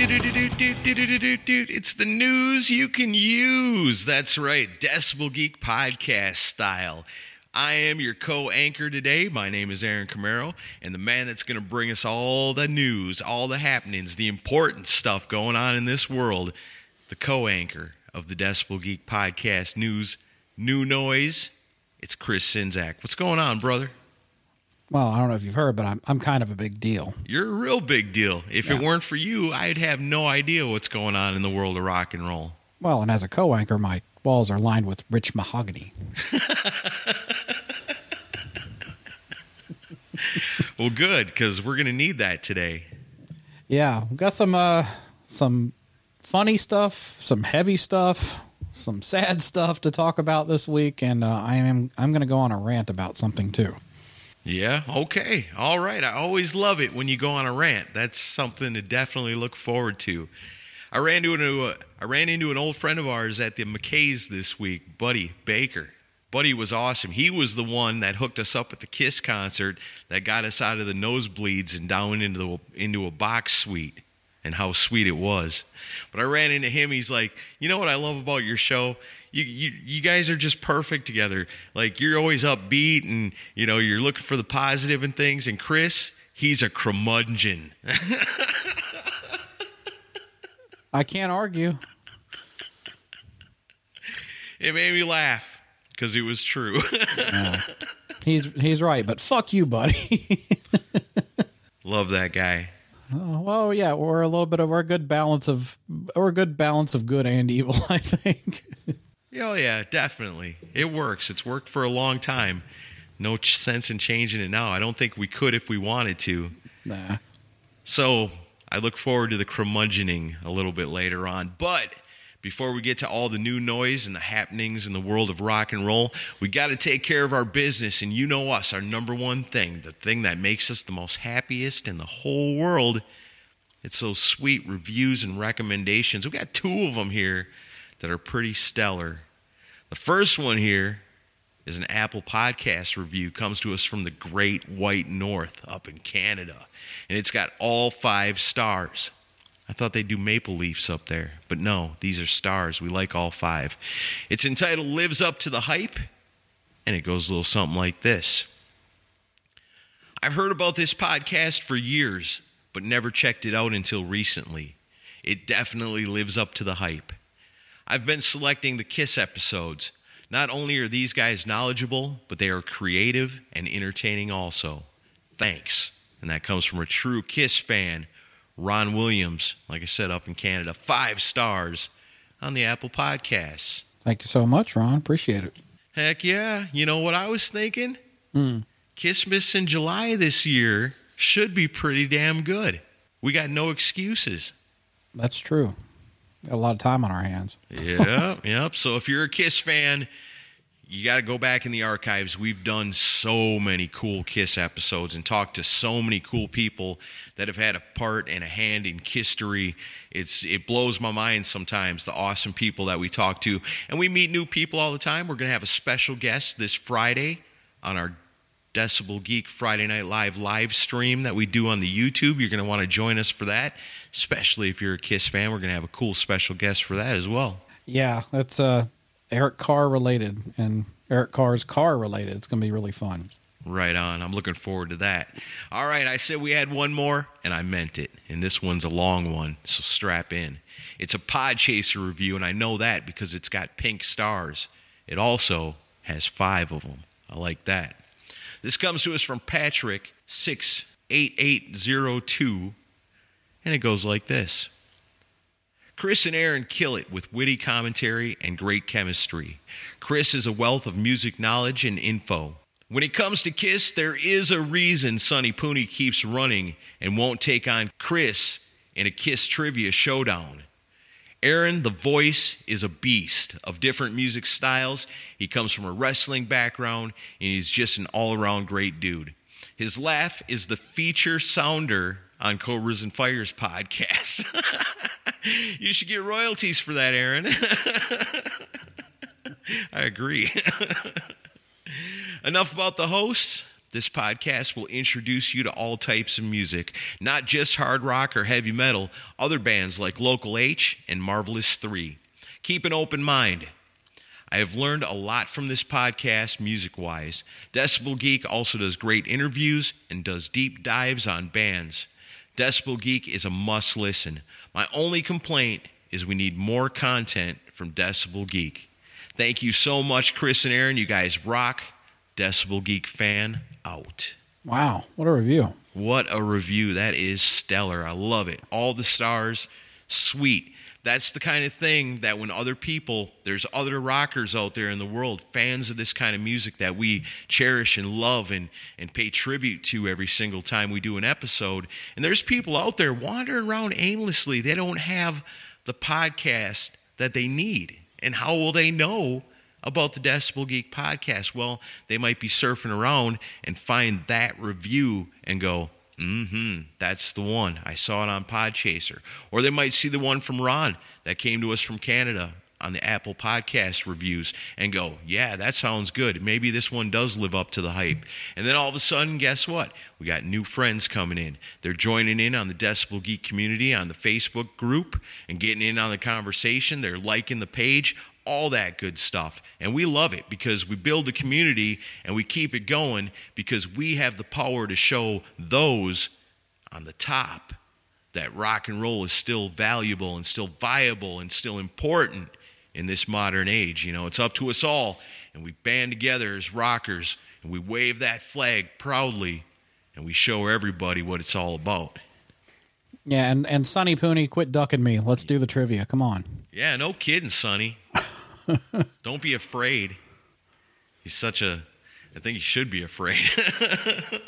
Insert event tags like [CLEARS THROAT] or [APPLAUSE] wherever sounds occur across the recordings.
It's the news you can use. That's right, Decibel Geek Podcast style. I am your co anchor today. My name is Aaron Camaro, and the man that's going to bring us all the news, all the happenings, the important stuff going on in this world, the co anchor of the Decibel Geek Podcast News New Noise. It's Chris Czynszak. What's going on, brother? Well, I don't know if you've heard, but I'm I'm kind of a big deal. You're a real big deal. If it weren't for you, I'd have no idea what's going on in the world of rock and roll. Well, and as a co-anchor, my walls are lined with rich mahogany. [LAUGHS] Well, good, because we're going to need that today. Yeah, we've got some uh some funny stuff, some heavy stuff, some sad [LAUGHS] stuff to talk about this week, and uh, I am I'm going to go on a rant about something too. Yeah, okay. All right. I always love it when you go on a rant. That's something to definitely look forward to. I ran into a, I ran into an old friend of ours at the McKay's this week, Buddy Baker. Buddy was awesome. He was the one that hooked us up at the Kiss concert that got us out of the nosebleeds and down into the, into a box suite and how sweet it was. But I ran into him. He's like, you know what I love about your show? You, you, you guys are just perfect together. Like you're always upbeat and you know you're looking for the positive and things. And Chris, he's a curmudgeon. [LAUGHS] I can't argue. it made me laugh because it was true. [LAUGHS] He's he's right, but fuck you, buddy. [LAUGHS] love that guy. Oh, well, yeah, we're a little bit of we're a good balance of we're a good balance of good and evil, I think. Oh yeah, definitely. It works. It's worked for a long time. No ch- sense in changing it now. I don't think we could if we wanted to. Nah. So I look forward to the curmudgeoning a little bit later on. But before we get to all the new noise and the happenings in the world of rock and roll, we got to take care of our business. And you know us, our number one thing, the thing that makes us the most happiest in the whole world. It's those sweet reviews and recommendations. We got two of them here that are pretty stellar. The first one here is an Apple Podcast review. Comes to us from the Great White North up in Canada, and it's got all five stars. I thought they'd do maple leaves up there, but no, these are stars. We like all five. It's entitled Lives Up to the Hype, and it goes a little something like this I've heard about this podcast for years, but never checked it out until recently. It definitely lives up to the hype. I've been selecting the Kiss episodes. Not only are these guys knowledgeable, but they are creative and entertaining also. Thanks. And that comes from a true Kiss fan, Ron Williams, like I said, up in Canada. Five stars on the Apple Podcasts. Thank you so much, Ron. Appreciate it. Heck yeah. You know what I was thinking? Hmm. Kissmas in July this year should be pretty damn good. We got no excuses. That's true. A lot of time on our hands. yep, [LAUGHS] yep. So if you're a Kiss fan, you got to go back in the archives. We've done so many cool Kiss episodes and talked to so many cool people that have had a part and a hand in history. It's it blows my mind sometimes the awesome people that we talk to, and we meet new people all the time. We're going to have a special guest this Friday on our Decibel Geek Friday Night Live live stream that we do on the YouTube. You're going to want to join us for that, especially if you're a Kiss fan. We're going to have a cool special guest for that as well. Yeah, that's uh, Eric Carr related and Eric Carr's car related. It's going to be really fun. Right on. I'm looking forward to that. All right, I said we had one more, and I meant it. And this one's a long one, so strap in. It's a Podchaser review, and I know that because it's got pink stars. It also has five of them. I like that. This comes to us from Patrick six eight eight zero two, and it goes like this. Chris and Aaron kill it with witty commentary and great chemistry. Chris is a wealth of music knowledge and info. When it comes to Kiss, there is a reason Sonny Pooney keeps running and won't take on Chris in a Kiss trivia showdown. Aaron, the voice, is a beast of different music styles. He comes from a wrestling background, and he's just an all around great dude. His laugh is the feature sounder on Cobras and Fires podcast. [LAUGHS] you should get royalties for that, Aaron. [LAUGHS] I agree. [LAUGHS] Enough about the host. This podcast will introduce you to all types of music, not just hard rock or heavy metal, other bands like Local H and Marvelous 3. Keep an open mind. I have learned a lot from this podcast music wise. Decibel Geek also does great interviews and does deep dives on bands. Decibel Geek is a must listen. My only complaint is we need more content from Decibel Geek. Thank you so much, Chris and Aaron. You guys rock. Decibel Geek fan out. Wow, what a review. What a review. That is stellar. I love it. All the stars, sweet. That's the kind of thing that when other people, there's other rockers out there in the world, fans of this kind of music that we cherish and love and, and pay tribute to every single time we do an episode. And there's people out there wandering around aimlessly. They don't have the podcast that they need. And how will they know about the Decibel Geek podcast? Well, they might be surfing around and find that review and go, mm-hmm, that's the one. I saw it on Podchaser. Or they might see the one from Ron that came to us from Canada on the Apple Podcast reviews and go, yeah, that sounds good. Maybe this one does live up to the hype. And then all of a sudden, guess what? We got new friends coming in. They're joining in on the Decibel Geek community on the Facebook group and getting in on the conversation. They're liking the page all that good stuff. And we love it because we build the community and we keep it going because we have the power to show those on the top that rock and roll is still valuable and still viable and still important in this modern age. You know, it's up to us all. And we band together as rockers and we wave that flag proudly and we show everybody what it's all about. Yeah, and, and Sonny Pooney, quit ducking me. Let's do the trivia. Come on. Yeah, no kidding, Sonny. [LAUGHS] Don't be afraid. He's such a. I think he should be afraid. [LAUGHS]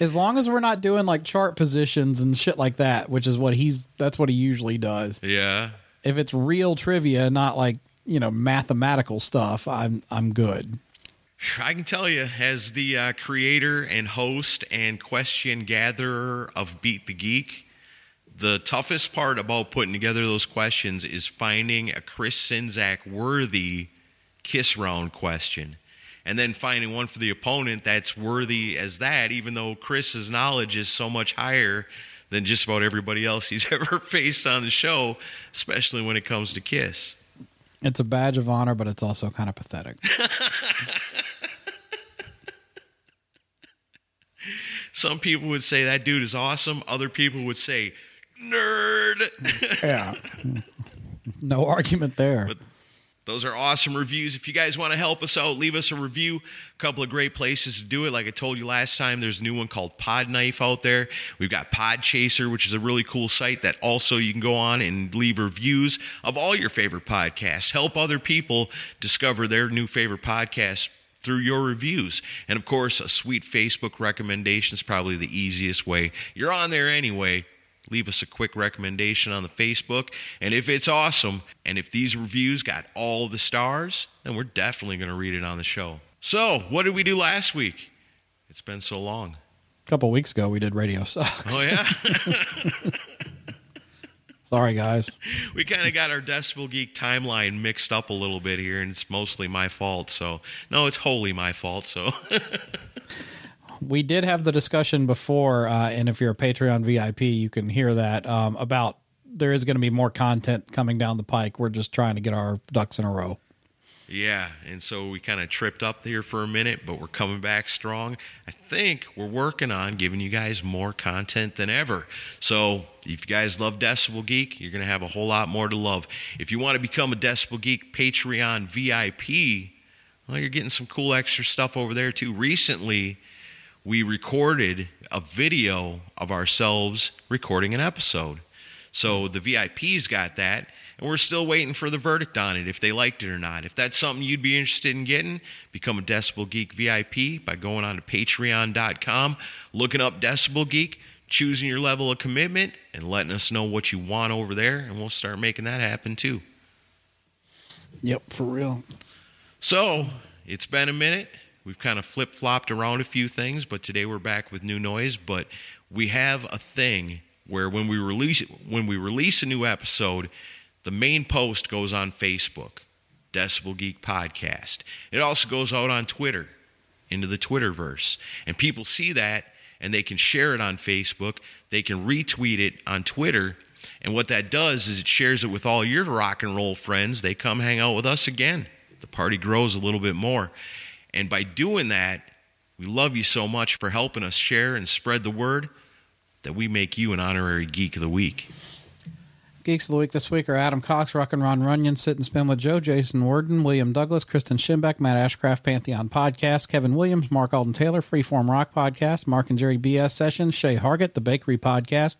As long as we're not doing like chart positions and shit like that, which is what he's that's what he usually does. yeah. If it's real trivia, not like, you know, mathematical stuff, I'm I'm good. I can tell you, as the uh, creator and host and question gatherer of Beat the Geek, the toughest part about putting together those questions is finding a Chris Czynszak worthy kiss round question. And then finding one for the opponent that's worthy as that, even though Chris's knowledge is so much higher than just about everybody else he's [LAUGHS] ever faced on the show, especially when it comes to Kiss. It's a badge of honor, but it's also kind of pathetic. [LAUGHS] Some people would say that dude is awesome. Other people would say, nerd. [LAUGHS] yeah. [LAUGHS] No argument there. But those are awesome reviews. If you guys want to help us out, leave us a review. A couple of great places to do it. Like I told you last time, there's a new one called Podknife out there. We've got Podchaser, which is a really cool site that also you can go on and leave reviews of all your favorite podcasts. Help other people discover their new favorite podcasts through your reviews. And of course, a sweet Facebook recommendation is probably the easiest way. You're on there anyway leave us a quick recommendation on the Facebook. And if it's awesome, and if these reviews got all the stars, then we're definitely going to read it on the show. So, what did we do last week? It's been so long. A couple weeks ago, we did Radio Sucks. Oh, yeah? [LAUGHS] Sorry, guys. we kind of got our Decibel Geek timeline mixed up a little bit here, and it's mostly my fault. So, no, it's wholly my fault. So, [LAUGHS] we did have the discussion before, uh, and if you're a Patreon VIP, you can hear that um, about there is going to be more content coming down the pike. We're just trying to get our ducks in a row. Yeah, and so we kind of tripped up here for a minute, but we're coming back strong. I think we're working on giving you guys more content than ever. So if you guys love Decibel Geek, you're going to have a whole lot more to love. If you want to become a Decibel Geek Patreon VIP, well, you're getting some cool extra stuff over there too. Recently, we recorded a video of ourselves recording an episode. So the VIPs got that, and we're still waiting for the verdict on it if they liked it or not. If that's something you'd be interested in getting, become a Decibel Geek VIP by going on to patreon.com, looking up Decibel Geek, choosing your level of commitment, and letting us know what you want over there, and we'll start making that happen too. Yep, for real. So it's been a minute. We've kind of flip flopped around a few things, but today we're back with new noise. But we have a thing where when we release when we release a new episode, the main post goes on Facebook, Decibel Geek Podcast. It also goes out on Twitter, into the Twitterverse, and people see that and they can share it on Facebook. They can retweet it on Twitter. And what that does is it shares it with all your rock and roll friends. They come hang out with us again. The party grows a little bit more. And by doing that, we love you so much for helping us share and spread the word that we make you an honorary Geek of the Week. Geeks of the Week this week are Adam Cox, Rock and Ron Runyon, Sit and Spin with Joe, Jason Worden, William Douglas, Kristen Schimbeck, Matt Ashcraft, Pantheon Podcast, Kevin Williams, Mark Alden Taylor, Freeform Rock Podcast, Mark and Jerry BS Sessions, Shay Hargett, The Bakery Podcast,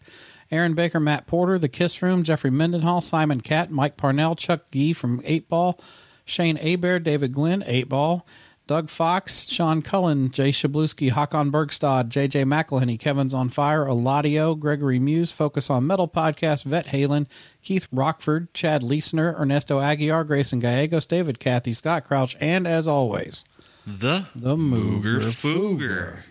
Aaron Baker, Matt Porter, The Kiss Room, Jeffrey Mendenhall, Simon Catt, Mike Parnell, Chuck Gee from 8 Ball, Shane Aber, David Glenn, 8 Ball, Doug Fox, Sean Cullen, Jay Shabluski, Hakon Bergstad, JJ McElhenney, Kevin's on Fire, Eladio, Gregory Muse, Focus on Metal Podcast, Vet Halen, Keith Rockford, Chad Leesner, Ernesto Aguiar, Grayson Gallegos, David Cathy, Scott Crouch, and as always, the the Mooger Mooger Fooger.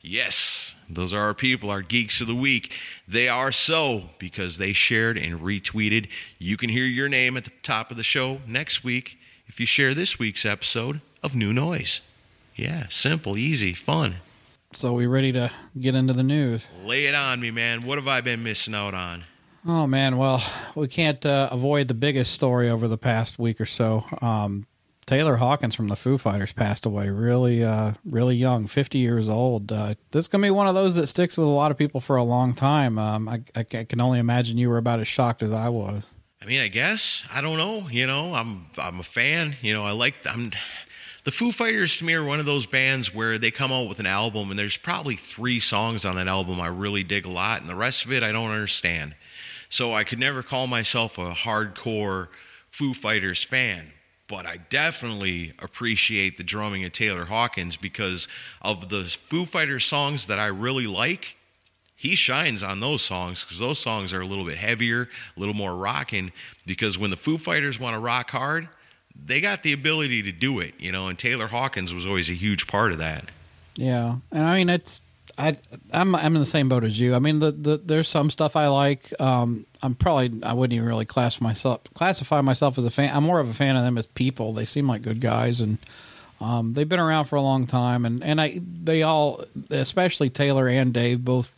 Yes, those are our people, our geeks of the week. They are so because they shared and retweeted. You can hear your name at the top of the show next week if you share this week's episode of New Noise. Yeah, simple, easy, fun. So we ready to get into the news? Lay it on me, man. What have I been missing out on? Oh man, well, we can't uh, avoid the biggest story over the past week or so. Um, Taylor Hawkins from the Foo Fighters passed away really, uh, really young, 50 years old. Uh, this is to be one of those that sticks with a lot of people for a long time. Um, I, I can only imagine you were about as shocked as I was. I mean, I guess I don't know. You know, I'm I'm a fan. You know, I like I'm the Foo Fighters to me are one of those bands where they come out with an album and there's probably three songs on that album I really dig a lot, and the rest of it I don't understand. So I could never call myself a hardcore Foo Fighters fan, but I definitely appreciate the drumming of Taylor Hawkins because of the Foo Fighters songs that I really like. He shines on those songs because those songs are a little bit heavier, a little more rocking. Because when the Foo Fighters want to rock hard, they got the ability to do it, you know, and Taylor Hawkins was always a huge part of that. Yeah, and I mean it's I I'm I'm in the same boat as you. I mean the, the there's some stuff I like. Um, I'm probably I wouldn't even really classify myself classify myself as a fan. I'm more of a fan of them as people. They seem like good guys and. Um, they've been around for a long time, and, and I they all, especially Taylor and Dave, both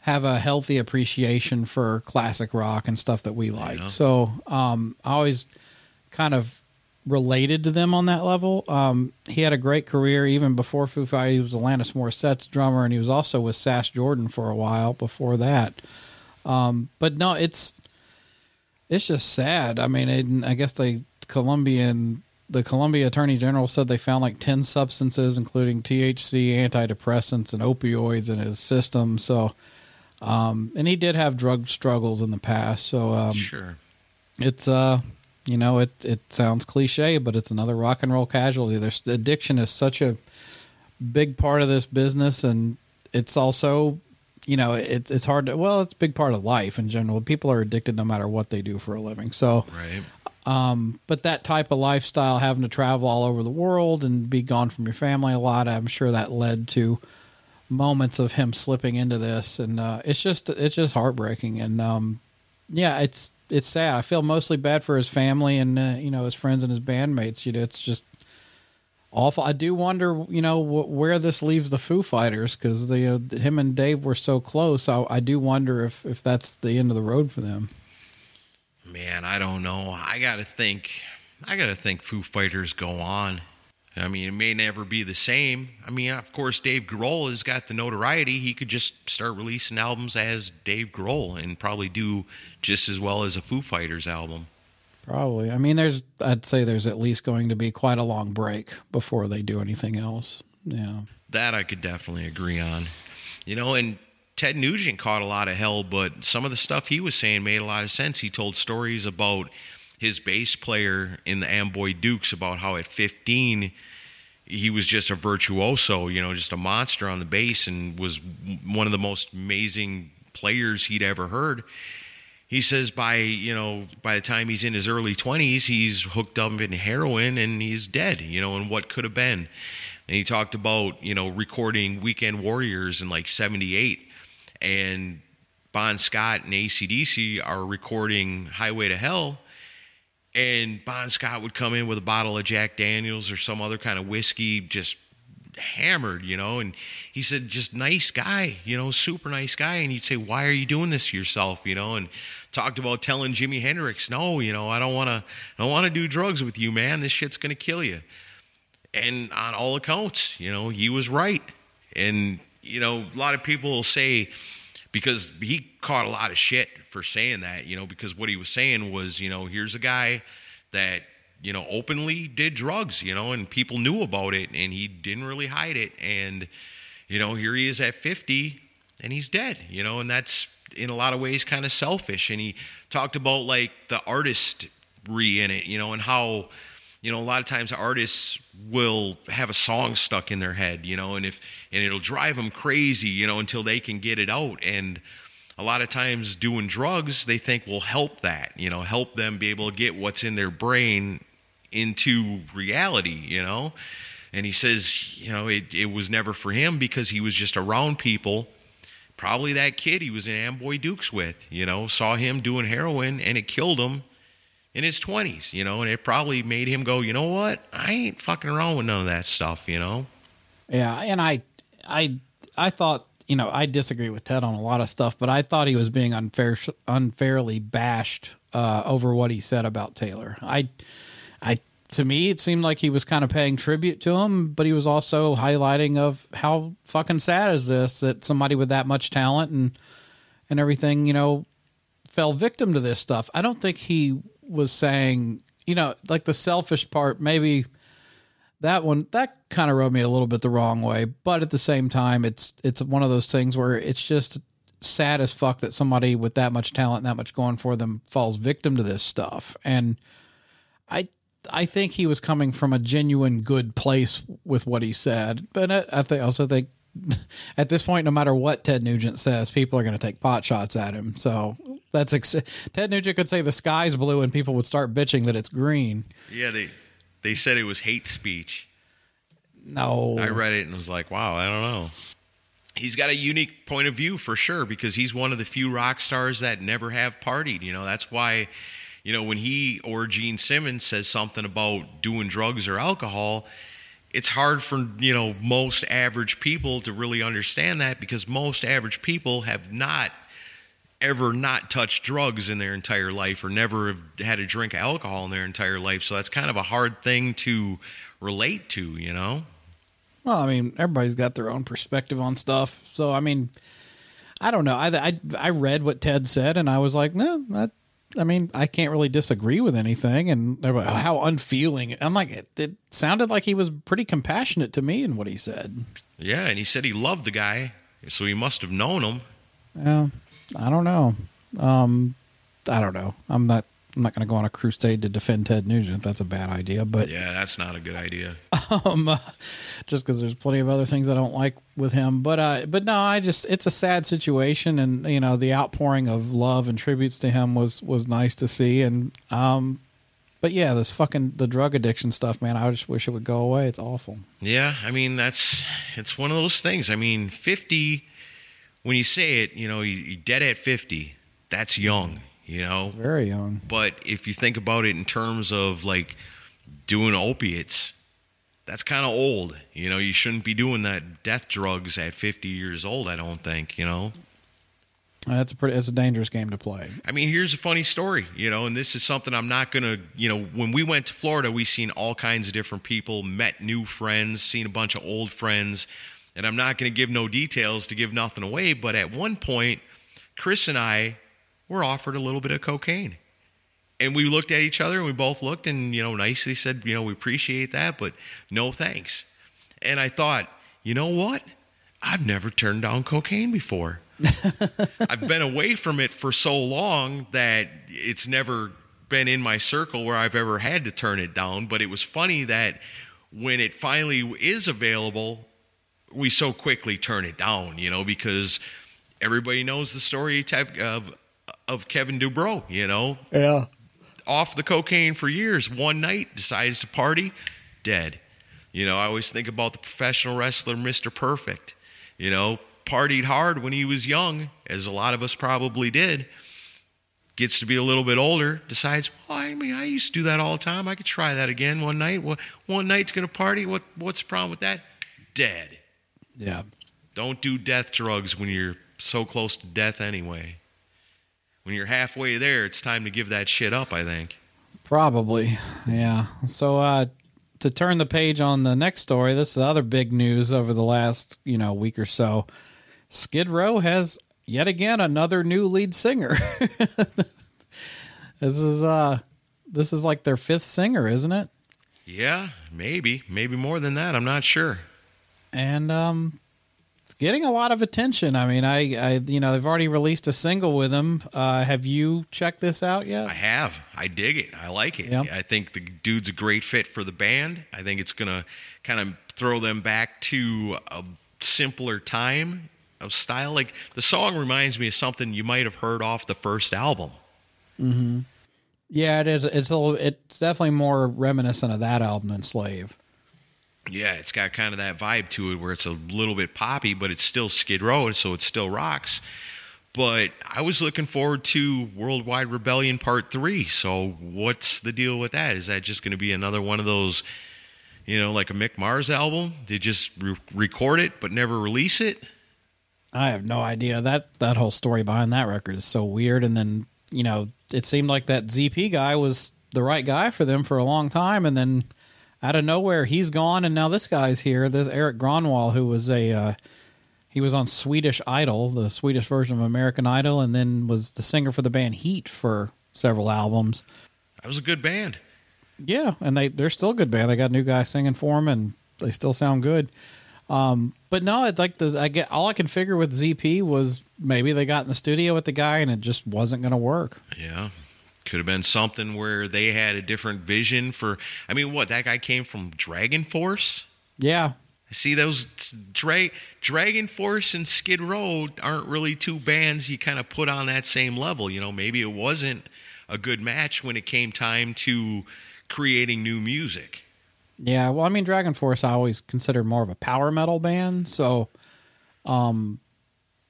have a healthy appreciation for classic rock and stuff that we like. So um, I always kind of related to them on that level. Um, he had a great career even before Foo Fighters. He was Alanis Morissette's drummer, and he was also with Sass Jordan for a while before that. Um, but no, it's it's just sad. I mean, it, I guess they Colombian the Colombia Attorney General said they found like ten substances, including THC, antidepressants, and opioids in his system. So, um, and he did have drug struggles in the past. So, um, Sure. it's uh you know it it sounds cliche but it's another rock and roll casualty. There's addiction is such a big part of this business and it's also you know it's it's hard to well it's a big part of life in general. People are addicted no matter what they do for a living. So Right. um but that type of lifestyle having to travel all over the world and be gone from your family a lot i'm sure that led to moments of him slipping into this. And uh it's just it's just heartbreaking. And um yeah, it's it's sad. I feel mostly bad for his family and uh, you know his friends and his bandmates. You know, it's just awful. I do wonder, you know, wh- where this leaves the Foo Fighters because the uh, him and Dave were so close. I, I do wonder if if that's the end of the road for them. Man, I don't know. I gotta think. I gotta think. Foo Fighters go on. I mean, it may never be the same. I mean, of course, Dave Grohl has got the notoriety. He could just start releasing albums as Dave Grohl and probably do just as well as a Foo Fighters album. Probably. I mean, there's I'd say there's at least going to be quite a long break before they do anything else. Yeah. That I could definitely agree on. You know, and Ted Nugent caught a lot of hell, but some of the stuff he was saying made a lot of sense. He told stories about his bass player in the Amboy Dukes about how at 15 he was just a virtuoso, you know, just a monster on the bass and was one of the most amazing players he'd ever heard. He says by, you know, by the time he's in his early 20s, he's hooked up in heroin and he's dead, you know, and what could have been. And he talked about, you know, recording Weekend Warriors in like 78 and Bon Scott and ACDC are recording Highway to Hell and Bon Scott would come in with a bottle of Jack Daniels or some other kind of whiskey, just hammered, you know. And he said, just nice guy, you know, super nice guy. And he'd say, why are you doing this to yourself, you know? And talked about telling Jimi Hendrix, no, you know, I don't want to, I don't want to do drugs with you, man. This shit's gonna kill you. And on all accounts, you know, he was right. And you know, a lot of people say because he caught a lot of shit for saying that, you know, because what he was saying was, you know, here's a guy that, you know, openly did drugs, you know, and people knew about it and he didn't really hide it. And, you know, here he is at 50 and he's dead, you know, and that's in a lot of ways kind of selfish. And he talked about like the artistry in it, you know, and how, you know, a lot of times artists will have a song stuck in their head, you know, and if and it'll drive them crazy, you know, until they can get it out. And a lot of times doing drugs, they think will help that, you know, help them be able to get what's in their brain into reality, you know. And he says, you know, it, it was never for him because he was just around people. Probably that kid he was in Amboy Dukes with, you know, saw him doing heroin and it killed him in his 20s, you know, and it probably made him go, you know what? I ain't fucking around with none of that stuff, you know? Yeah, and I, I, I thought you know I disagree with Ted on a lot of stuff, but I thought he was being unfair, unfairly bashed uh, over what he said about Taylor. I, I to me it seemed like he was kind of paying tribute to him, but he was also highlighting of how fucking sad is this that somebody with that much talent and and everything you know fell victim to this stuff. I don't think he was saying you know like the selfish part maybe that one that kind of rubbed me a little bit the wrong way. But at the same time it's it's one of those things where it's just sad as fuck that somebody with that much talent that much going for them falls victim to this stuff. And i i think he was coming from a genuine good place with what he said. But i, I also think at this point no matter what ted nugent says people are going to take pot shots at him so that's ex- ted nugent could say the sky's blue and people would start bitching that it's green Yeah, they they said it was hate speech. no I read it and was like, wow, I don't know. He's got a unique point of view for sure because he's one of the few rock stars that never have partied. You know, that's why, you know, when he or Gene Simmons says something about doing drugs or alcohol, it's hard for you know most average people to really understand that because most average people have not ever not touched drugs in their entire life or never have had a drink of alcohol in their entire life so that's kind of a hard thing to relate to you know Well, I mean, everybody's got their own perspective on stuff. So, I mean, I don't know. I I, I read what Ted said, and I was like, no, that, I mean, I can't really disagree with anything. And they're like, how unfeeling. I'm like, it, it sounded like he was pretty compassionate to me in what he said. yeah and he said he loved the guy so he must have known him Yeah, I don't know. Um, I don't know. I'm not. I'm not going to go on a crusade to defend Ted Nugent. That's a bad idea. But yeah that's not a good idea [LAUGHS] um, uh, just because there's plenty of other things I don't like with him. But uh, but no, I just it's a sad situation, and you know the outpouring of love and tributes to him was was nice to see, and um, but yeah, this fucking the drug addiction stuff, man. I just wish it would go away. It's awful. Yeah, I mean that's it's one of those things. I mean, fifty. When you say it, you know, you, you're dead at fifty. That's young, you know. It's very young. But if you think about it in terms of like doing opiates, that's kind of old. You know, you shouldn't be doing that death drugs at fifty years old. I don't think. You know. That's a pretty. It's a dangerous game to play. I mean, here's a funny story, you know, and this is something I'm not to, you know, when we went to Florida, we seen all kinds of different people, met new friends, seen a bunch of old friends, and I'm not to give no details to give nothing away, but at one point, Chris and I were offered a little bit of cocaine. And we looked at each other and we both looked and, you know, nicely said, you know, we appreciate that, but no thanks. And I thought, you know what? I've never turned down cocaine before. [LAUGHS] I've been away from it for so long that it's never been in my circle where I've ever had to turn it down. But it was funny that when it finally is available, we so quickly turn it down, you know, because everybody knows the story type of of Kevin Dubrow, you know, Yeah. off the cocaine for years. One night decides to party, dead. You know, I always think about the professional wrestler Mr. Perfect. You know, partied hard when he was young, as a lot of us probably did. Gets to be a little bit older, decides, well, I mean, I used to do that all the time. I could try that again one night. One- One night's going to party. What, what's the problem with that? Dead. Yeah. Don't do death drugs when you're so close to death anyway. When you're halfway there, it's time to give that shit up, I think. Probably, yeah. So uh, to turn the page on the next story, this is the other big news over the last you know week or so. Skid Row has yet again another new lead singer. [LAUGHS] this is uh, this is like their fifth singer, isn't it? Yeah, maybe, maybe more than that. I'm not sure. And um, it's getting a lot of attention. I mean, I, I you know they've already released a single with him. Uh, have you checked this out yet? I have. I dig it. I like it. I think the dude's a great fit for the band. I think it's gonna kind of throw them back to a simpler time of style. Like the song reminds me of something you might have heard off the first album. Mm-hmm. Yeah, it is. It's a little, it's definitely more reminiscent of that album than Slave. Yeah, it's got kind of that vibe to it where it's a little bit poppy, but it's still Skid Row, so it still rocks. But I was looking forward to Worldwide Rebellion Part 3. So, what's the deal with that? Is that just going to be another one of those, you know, like a Mick Mars album? They just re- record it but never release it? I have no idea. That that whole story behind that record is so weird. And then you know, it seemed like that ZP guy was the right guy for them for a long time, and then out of nowhere he's gone, and now this guy's here. This Erik Grönwall, who was a uh, he was on Swedish Idol, the Swedish version of American Idol, and then was the singer for the band Heat for several albums. That was a good band. Yeah, and they they're still a good band. They got a new guy singing for them, and they still sound good. Um, but no, it's like the I get all I can figure with ZP was maybe they got in the studio with the guy and it just wasn't going to work. Yeah. Could have been something where they had a different vision for. I mean, what? That guy came from Dragon Force? Yeah, See, those Dra- Dragon Force and Skid Row aren't really two bands you kind of put on that same level. You know, maybe it wasn't a good match when it came time to creating new music. yeah. Well, I mean, Dragon Force I always considered more of a power metal band, so um,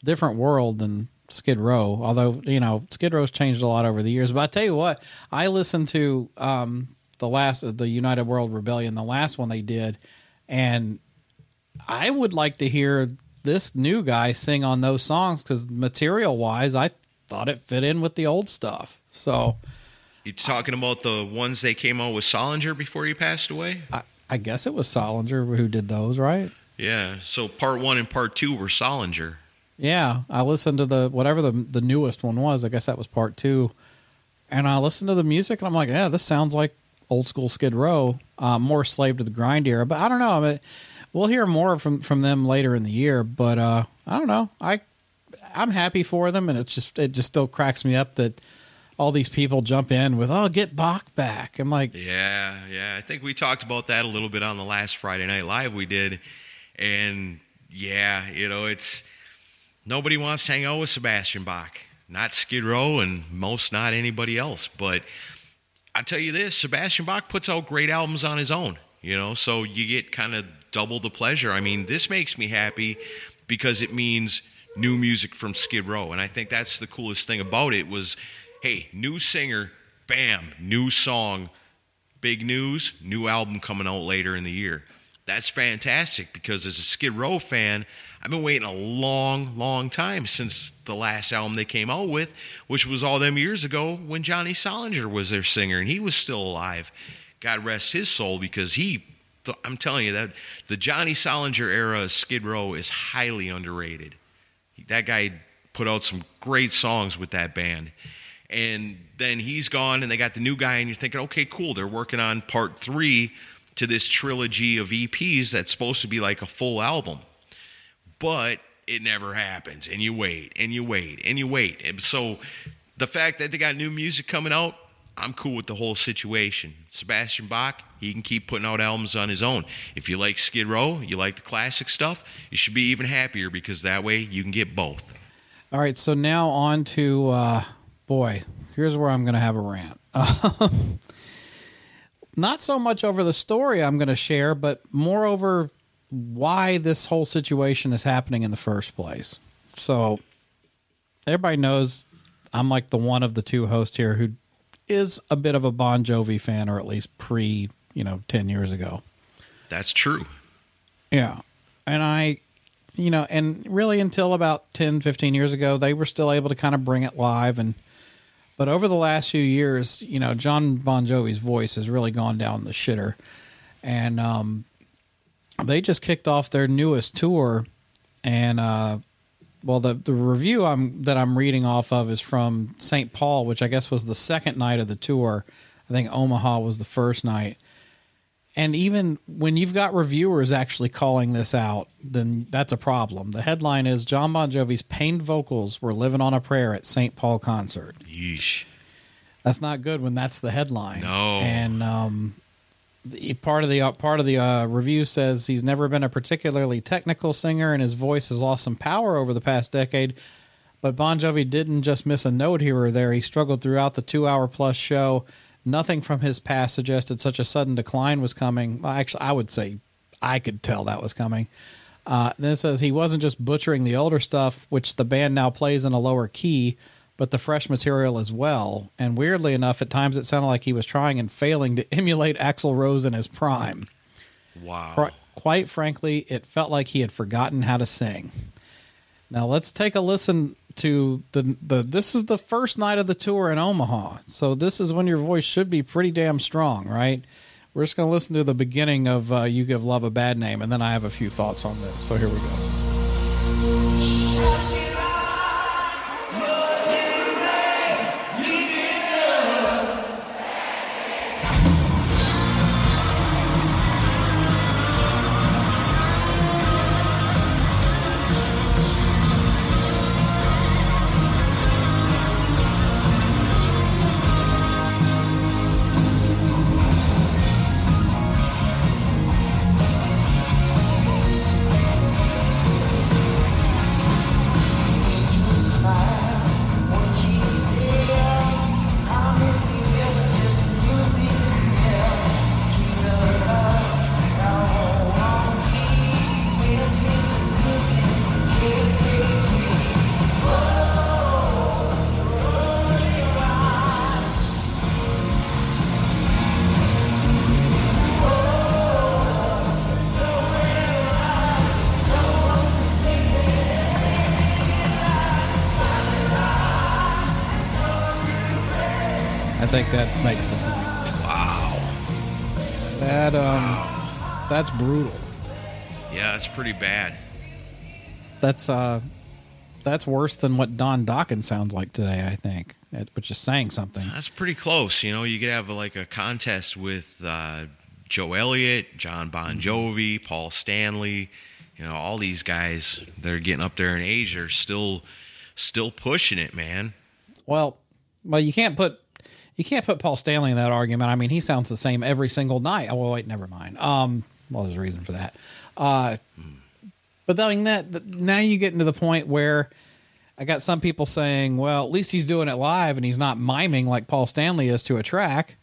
different world than Skid Row. Although you know, Skid Row's changed a lot over the years. But I tell you what, I listened to um the last the United World Rebellion, the last one they did. And I would like to hear this new guy sing on those songs because material wise, I thought it fit in with the old stuff. So You talking about the ones they came out with Solinger before he passed away? I, I guess it was Solinger who did those, right? Yeah. So part one and part two were Solinger. Yeah, I listened to the whatever the the newest one was. I guess that was part two, and I listened to the music, and I'm like, yeah, this sounds like old school Skid Row, uh, more slave to the grind era. But I don't know. I mean, we'll hear more from from them later in the year. But uh, I don't know. I I'm happy for them, and it's just it just still cracks me up that all these people jump in with oh get Bach back. I'm like, Yeah, yeah. I think we talked about that a little bit on the last Friday Night Live we did. And yeah, you know, it's nobody wants to hang out with Sebastian Bach. Not Skid Row and most not anybody else. But I tell you this, Sebastian Bach puts out great albums on his own, you know, so you get kind of double the pleasure. I mean, this makes me happy because it means new music from Skid Row. And I think that's the coolest thing about it was, hey, new singer, bam, new song, big news, new album coming out later in the year. That's fantastic because as a Skid Row fan, I've been waiting a long, long time since the last album they came out with, which was all them years ago when Johnny Solinger was their singer and he was still alive. God rest his soul because he, I'm telling you that the Johnny Solinger era of Skid Row is highly underrated. That guy put out some great songs with that band. And then he's gone, and they got the new guy, and you're thinking, okay, cool. They're working on part three to this trilogy of EPs that's supposed to be like a full album. But it never happens, and you wait, and you wait, and you wait. And so the fact that they got new music coming out, I'm cool with the whole situation. Sebastian Bach, he can keep putting out albums on his own. If you like Skid Row, you like the classic stuff, you should be even happier because that way you can get both. all right. So now on to uh, boy. Here's where I'm going to have a rant. [LAUGHS] Not so much over the story I'm going to share, but more over why this whole situation is happening in the first place. So everybody knows I'm like the one of the two hosts here who is a bit of a Bon Jovi fan, or at least pre, you know, 10 years ago. That's true. Yeah. And I, you know, and really until about 10, 15 years ago, they were still able to kind of bring it live. And, but over the last few years, you know, John Bon Jovi's voice has really gone down the shitter. And, um, they just kicked off their newest tour. And, uh, well, the, the review I'm, that I'm reading off of is from St. Paul, which I guess was the second night of the tour. I think Omaha was the first night. And even when you've got reviewers actually calling this out, then that's a problem. The headline is John Bon Jovi's pained vocals were living on a prayer at St. Paul concert. Yeesh. That's not good when that's the headline. No. And um, part of the uh, part of the uh, review says he's never been a particularly technical singer, and his voice has lost some power over the past decade. But Bon Jovi didn't just miss a note here or there. He struggled throughout the two-hour plus show. Nothing from his past suggested such a sudden decline was coming. Well, actually, I would say I could tell that was coming. Uh, then it says he wasn't just butchering the older stuff, which the band now plays in a lower key, but the fresh material as well. And weirdly enough, at times it sounded like he was trying and failing to [LAUGHS] emulate Axl Rose in his prime. Wow. Qu- Quite frankly, it felt like he had forgotten how to sing. Now let's take a listen to the the. This is the first night of the tour in Omaha, so this is when your voice should be pretty damn strong, right? We're just going to listen to the beginning of uh, "You Give Love a Bad Name," and then I have a few thoughts on this. So here we go. Think that makes the point. Wow. That um, that's brutal. Yeah, that's pretty bad. That's uh, that's worse than what Don Dokken sounds like today. I think, which is saying something. That's pretty close. You know, you could have like a contest with uh, Joe Elliott, John Bon Jovi, Paul Stanley. You know, all these guys that are getting up there in age are still still pushing it, man. Well, well, you can't put you can't put Paul Stanley in that argument. I mean, he sounds the same every single night. Oh, wait, never mind. Um, well, there's a reason for that. Uh, but I that now you get into the point where I got some people saying, well, at least he's doing it live and he's not miming like Paul Stanley is to a track.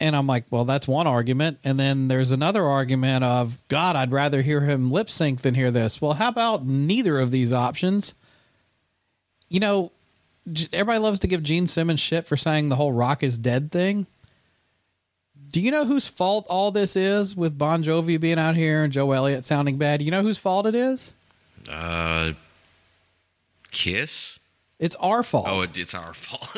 And I'm like, well, that's one argument. And then there's another argument of, God, I'd rather hear him lip sync than hear this. Well, how about neither of these options? You know, everybody loves to give Gene Simmons shit for saying the whole rock is dead thing. Do you know whose fault all this is with Bon Jovi being out here and Joe Elliott sounding bad? You know whose fault it is? Uh, Kiss. It's our fault. Oh, it's our fault.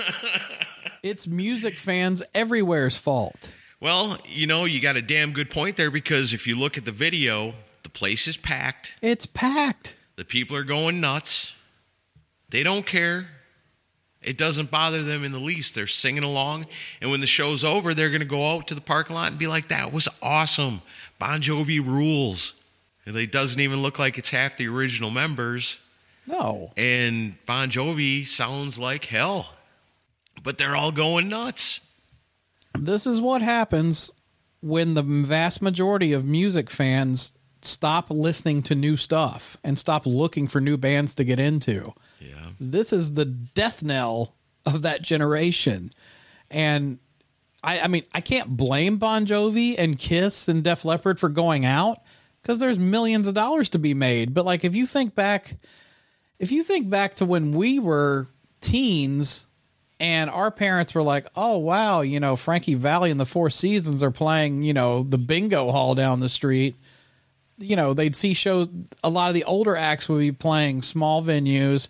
[LAUGHS] it's music fans everywhere's fault. well, you know, you got a damn good point there because if you look at the video, the place is packed. It's packed. The people are going nuts. They don't care. It doesn't bother them in the least. They're singing along. And when the show's over, they're going to go out to the parking lot and be like, that was awesome. Bon Jovi rules. And It doesn't even look like it's half the original members. No. And Bon Jovi sounds like hell. But they're all going nuts. This is what happens when the vast majority of music fans stop listening to new stuff and stop looking for new bands to get into. Yeah. This is the death knell of that generation. And I, I mean, I can't blame Bon Jovi and Kiss and Def Leppard for going out because there's millions of dollars to be made. But like, if you think back, if you think back to when we were teens and our parents were like, "Oh wow, you know, Frankie Valli and the Four Seasons are playing, you know, the bingo hall down the street." You know, they'd see shows. A lot of the older acts would be playing small venues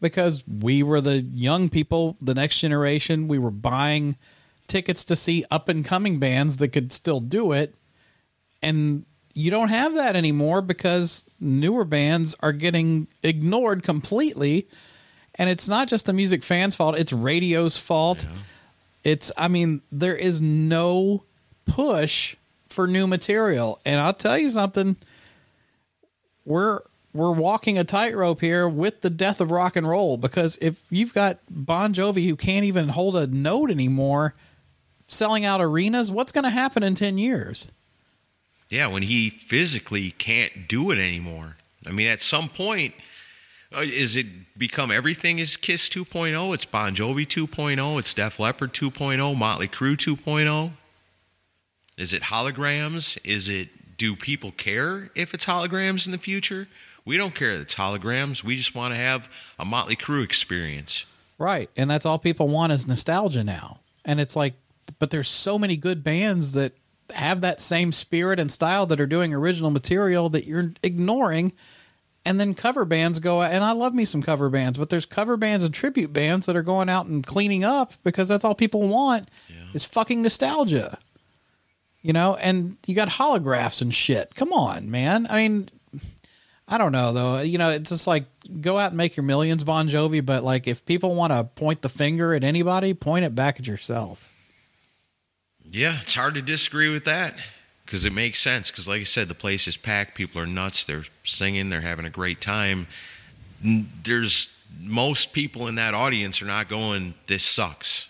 because we were the young people, the next generation. We were buying tickets to see up and coming bands that could still do it, and you don't have that anymore because newer bands are getting ignored completely and it's not just the music fans fault it's radio's fault it's i mean there is no push for new material and i'll tell you something we're we're walking a tightrope here with the death of rock and roll because if you've got bon jovi who can't even hold a note anymore selling out arenas what's going to happen in 10 years Yeah, when he physically can't do it anymore. I mean, at some point, uh, is it become everything is Kiss 2.0? It's Bon Jovi 2.0. It's Def Leppard 2.0. Motley Crue 2.0. Is it holograms? Is it do people care if it's holograms in the future? We don't care that it's holograms. We just want to have a Motley Crue experience. Right. And that's all people want is nostalgia now. And it's like, but there's so many good bands that have that same spirit and style that are doing original material that you're ignoring. And then cover bands go out, and I love me some cover bands, but there's cover bands and tribute bands that are going out and cleaning up because that's all people want is fucking nostalgia. You know, and you got holographs and shit. Come on, man. I mean, I don't know though. You know, it's just like go out and make your millions, Bon Jovi. But like, if people want to point the finger at anybody, point it back at yourself. Yeah, it's hard to disagree with that because it makes sense. Because, like I said, the place is packed. People are nuts. They're singing. They're having a great time. There's most people in that audience are not going, "This sucks."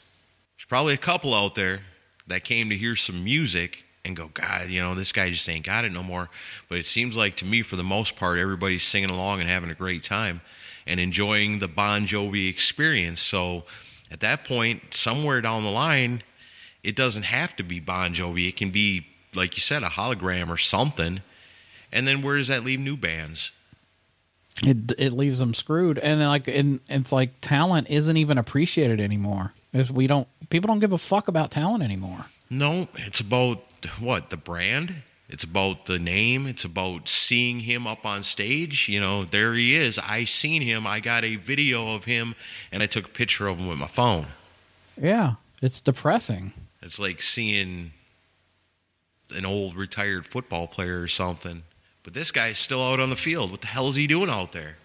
There's probably a couple out there that came to hear some music and go, "God, you know, this guy just ain't got it no more." But it seems like to me, for the most part, everybody's singing along and having a great time and enjoying the Bon Jovi experience. So, at that point, somewhere down the line it doesn't have to be Bon Jovi. It can be, like you said, a hologram or something. And then where does that leave new bands? It it leaves them screwed, and like, and it's like talent isn't even appreciated anymore. If we don't, people don't give a fuck about talent anymore. No, it's about what? The brand? It's about the name. It's about seeing him up on stage. You know, there he is. I seen him. I got a video of him and I took a picture of him with my phone. Yeah. It's depressing. It's like seeing an old retired football player or something. But this guy's still out on the field. What the hell is he doing out there?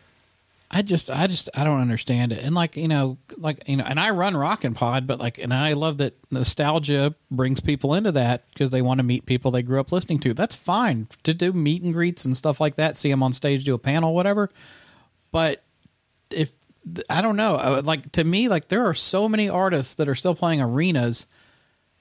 I just, I just, I don't understand it. And like, you know, like, you know, and I run Rockin' Pod, but like, and I love that nostalgia brings people into that because they want to meet people they grew up listening to. That's fine to do meet and greets and stuff like that, see them on stage, do a panel, whatever. But if, I don't know, like to me, like, there are so many artists that are still playing arenas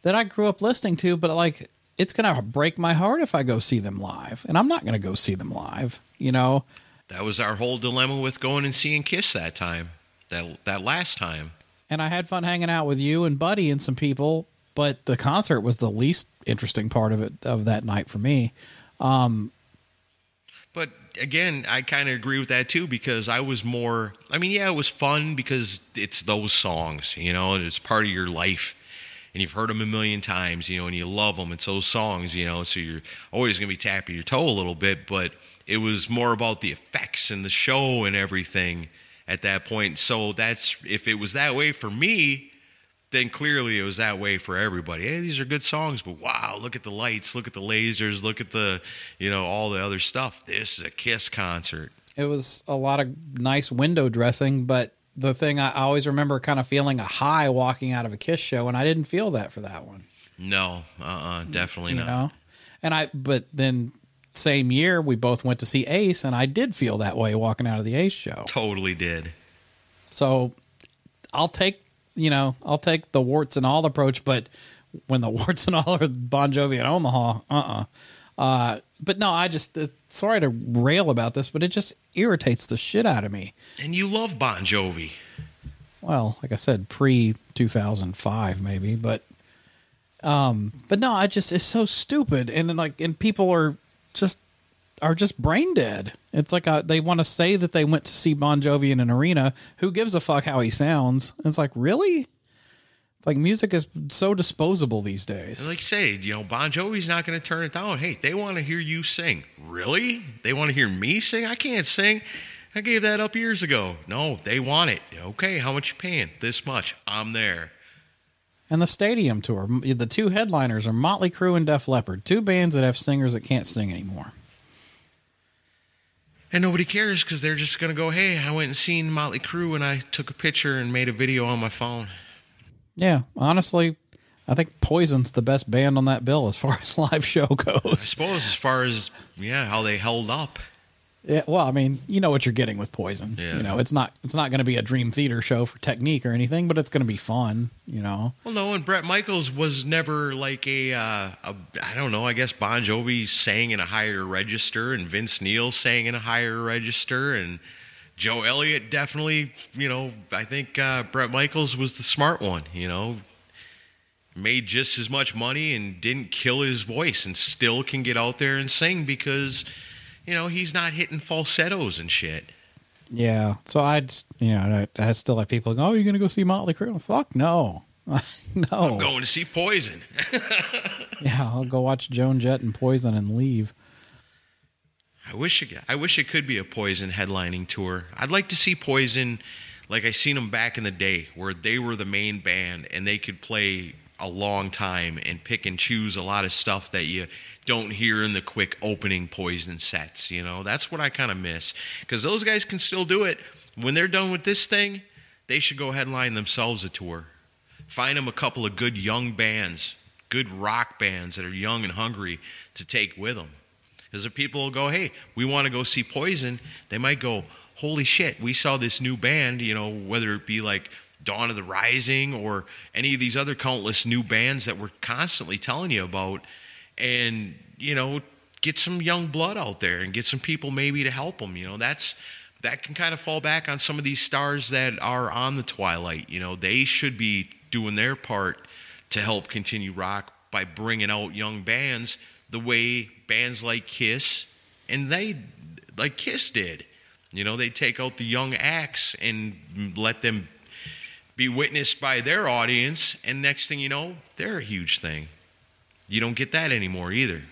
that I grew up listening to, but like, it's going to break my heart if I go see them live. And I'm not going to go see them live, you know? That was our whole dilemma with going and seeing Kiss that time. That that last time. and I had fun hanging out with you and Buddy and some people, but the concert was the least interesting part of it of that night for me. Um, But again, I kind of agree with that too because I was more. I mean, yeah, it was fun because it's those songs, you know, and it's part of your life, and you've heard them a million times, you know, and you love them. It's those songs, you know, so you're always gonna be tapping your toe a little bit. But it was more about the effects and the show and everything at that point. So that's if it was that way for me. Then clearly it was that way for everybody. Hey, these are good songs, but wow, look at the lights, look at the lasers, look at the, you know, all the other stuff. This is a Kiss concert. it was a lot of nice window dressing, but the thing I always remember kind of feeling a high walking out of a Kiss show, and I didn't feel that for that one. No, uh, uh definitely you not. know, and I but then same year we both went to see Ace, and I did feel that way walking out of the Ace show. Totally did. So I'll take you know I'll take the warts and all approach, but when the [LAUGHS] warts and all are Bon Jovi and Omaha, uh uh uh. But no, I just uh, sorry to rail about this, but it just irritates the shit out of me. And you love Bon Jovi. Well, like I said, pre two thousand five maybe, but um, but no, I just it's so stupid, and like and people are just are just brain dead. It's like uh they want to say that they went to see Bon Jovi in an arena. Who gives a fuck how he sounds? It's like really. It's like music is so disposable these days. Like you say, you know, Bon Jovi's not going to turn it down. Hey, they want to hear you sing. Really? They want to hear me sing? I can't sing. I gave that up years ago. No, they want it. Okay, how much you paying? This much. I'm there. And the stadium tour, the two headliners are Motley Crue and Def Leppard, two bands that have singers that can't sing anymore. And nobody cares because they're just going to go, hey, I went and seen Motley Crue and I took a picture and made a video on my phone. Yeah, honestly, I think Poison's the best band on that bill as far [LAUGHS] as live show goes. I suppose as far as, yeah, how they held up. Yeah, well, I mean, you know what you're getting with Poison. Yeah. You know, it's not it's not going to be a Dream Theater show for technique or anything, but it's going to be fun. You know, Well, no, and Bret Michaels was never like a, uh, a, I don't know, I guess Bon Jovi sang in a higher register and Vince Neil sang in a higher register and Joe Elliott definitely, you know, I think uh, Bret Michaels was the smart one, you know, made just as much money and didn't kill his voice and still can get out there and sing because, you know, he's not hitting falsettos and shit. yeah. So I'd you know I, I still have people go, "Oh, you're going to go see Motley Crue?" Fuck no, [LAUGHS] no. I'm going to see Poison. [LAUGHS] Yeah, I'll go watch Joan Jett and Poison and leave. I wish it, I wish it could be a Poison headlining tour. I'd like to see Poison like I seen them back in the day where they were the main band and they could play a long time and pick and choose a lot of stuff that you don't hear in the quick opening Poison sets, you know? That's what I kind of miss cuz those guys can still do it. When they're done with this thing, they should go headline themselves a tour. Find them a couple of good young bands, good rock bands that are young and hungry to take with them. Because if people will go, hey, we want to go see Poison, they might go, holy shit, we saw this new band, you know, whether it be like Dawn of the Rising or any of these other countless new bands that we're constantly telling you about. And, you know, get some young blood out there and get some people maybe to help them. You know, that's that can kind of fall back on some of these stars that are on the twilight. You know, they should be doing their part to help continue rock by bringing out young bands the way bands like Kiss and they like Kiss did. You know, they take out the young acts and let them be witnessed by their audience, and next thing you know, they're a huge thing. You don't get that anymore either.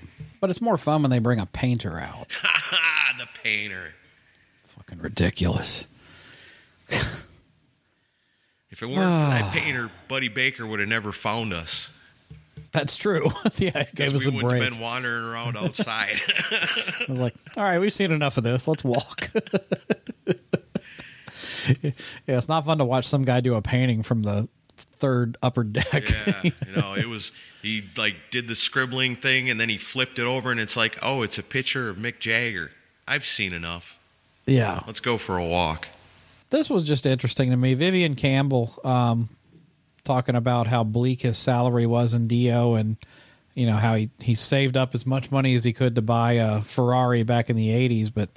But it's more fun when they bring a painter out. [LAUGHS] the painter. Fucking ridiculous. [LAUGHS] If it weren't for that [SIGHS] painter, Buddy Baker would have never found us. That's true. [LAUGHS] yeah, it gave us a break. have been wandering around outside. I was like, all right, we've seen enough of this. Let's walk. [LAUGHS] yeah, it's not fun to watch some guy do a painting from the third upper deck. yeah, you [LAUGHS] know, it was he like did the scribbling thing and then he flipped it over and it's like, oh, it's a picture of Mick Jagger. I've seen enough. yeah. Let's go for a walk. This was just interesting to me. Vivian Campbell um, talking about how bleak his salary was in Dio and you know how he, he saved up as much money as he could to buy a Ferrari back in the 80s, but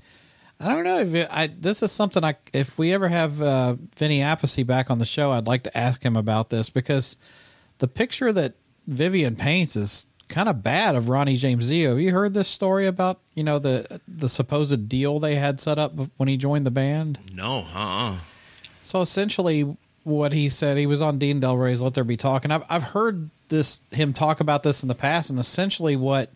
I don't know if it, I this is something I if we ever have uh, Vinny Appice back on the show, I'd like to ask him about this because the picture that Vivian paints is kind of bad of Ronnie James Dio. Have you heard this story about you know the the supposed deal they had set up when he joined the band? No, uh-uh. So essentially, what he said, he was on Dean Delray's "Let There Be Talk," and I've I've heard this him talk about this in the past, and essentially what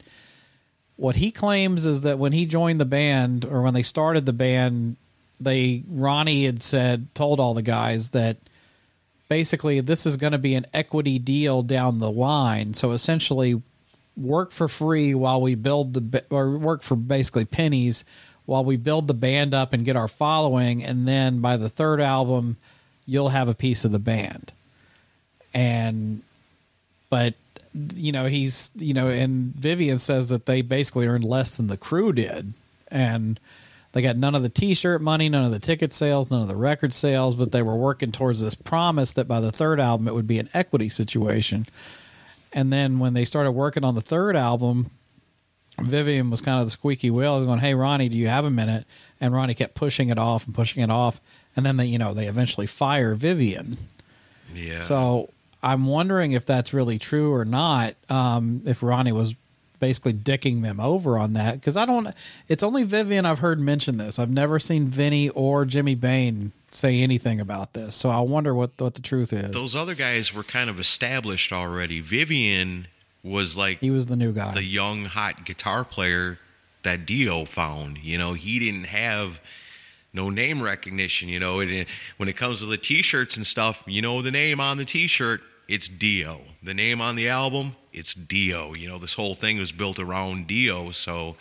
what he claims is that when he joined the band or when they started the band, they Ronnie had said told all the guys that basically this is going to be an equity deal down the line. So essentially, work for free while we build the or work for basically pennies while we build the band up and get our following, and then by the third album, you'll have a piece of the band. And but you know he's you know and Vivian says that they basically earned less than the crew did, and they got none of the T-shirt money, none of the ticket sales, none of the record sales, but they were working towards this promise that by the third album it would be an equity situation. And then when they started working on the third album, Vivian was kind of the squeaky wheel, going, "Hey Ronnie, do you have a minute?" And Ronnie kept pushing it off and pushing it off, and then they, you know, they eventually fire Vivian. Yeah. So I'm wondering if that's really true or not. Um, if Ronnie was basically dicking them over on that, because I don't. It's only Vivian I've heard mention this. I've never seen Vinny or Jimmy Bain say anything about this. So I wonder what what the truth is. Those other guys were kind of established already. Vivian was like he was the new guy. the young hot guitar player that Dio found. You know, he didn't have no name recognition. You know, it, when it comes to the T-shirts and stuff, you know the name on the T-shirt, it's Dio. The name on the album, it's Dio. You know, this whole thing was built around Dio. So,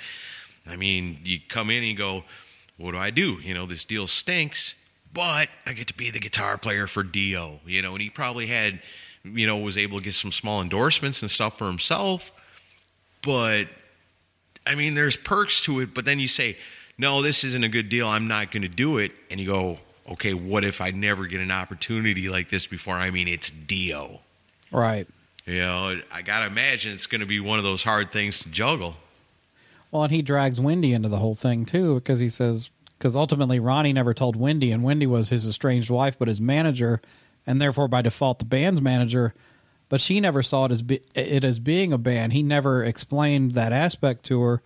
I mean, you come in and you go, "What do I do?" You know, this deal stinks, but I get to be the guitar player for Dio. You know, and he probably had, you know, was able to get some small endorsements and stuff for himself, but I mean, there's perks to it, but then you say, no, this isn't a good deal. I'm not going to do it. And you go, okay, what if I never get an opportunity like this before? I mean, it's Dio. right. You know, I got to imagine it's going to be one of those hard things to juggle. Well, and he drags Wendy into the whole thing too, because he says because ultimately Ronnie never told Wendy, and Wendy was his estranged wife, but his manager, and therefore by default the band's manager. But she never saw it as be, it as being a band. He never explained that aspect to her.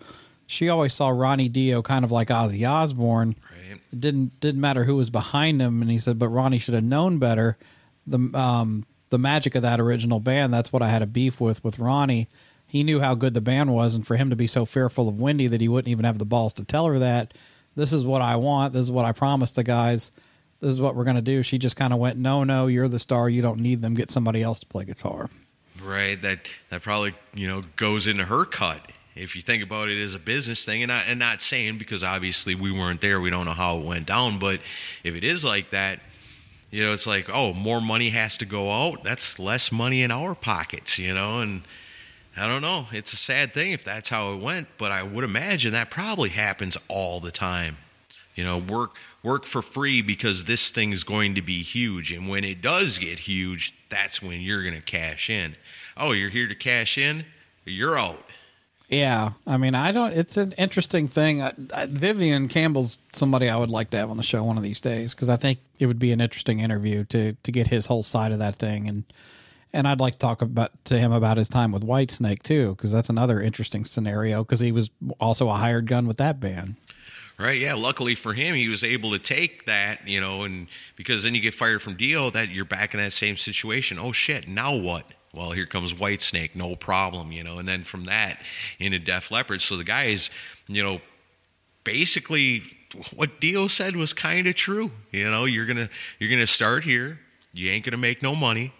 She always saw Ronnie Dio kind of like Ozzy Osbourne. Right. It didn't didn't matter who was behind him, and he said, but Ronnie should have known better. The um the magic of that original band. That's what I had a beef with with Ronnie. He knew how good the band was, and for him to be so fearful of Wendy that he wouldn't even have the balls to tell her that this is what I want. This is what I promised the guys. This is what we're going to do. She just kind of went, no, no, you're the star. You don't need them. Get somebody else to play guitar. Right. That that probably you know goes into her cut if you think about it as a business thing, and not and not saying because obviously we weren't there, we don't know how it went down. But if it is like that, you know, it's like oh, more money has to go out. That's less money in our pockets, you know, and. I don't know. It's a sad thing if that's how it went, but I would imagine that probably happens all the time. You know, work work for free because this thing is going to be huge, and when it does get huge, that's when you're going to cash in. Oh, you're here to cash in? You're out. Yeah, I mean, I don't. It's an interesting thing. I, I, Vivian Campbell's somebody I would like to have on the show one of these days because I think it would be an interesting interview to to get his whole side of that thing, and and I'd like to talk about to him about his time with Whitesnake too because that's another interesting scenario because he was also a hired gun with that band. Right, yeah. Luckily for him, he was able to take that, you know, and because then you get fired from Dio, that you're back in that same situation. Oh shit, now what? Well, here comes Whitesnake, no problem, you know, and then from that into Def Leppard. So the guy is, you know, basically what Dio said was kind of true. You know, you're gonna you're gonna start here, You ain't gonna make no money,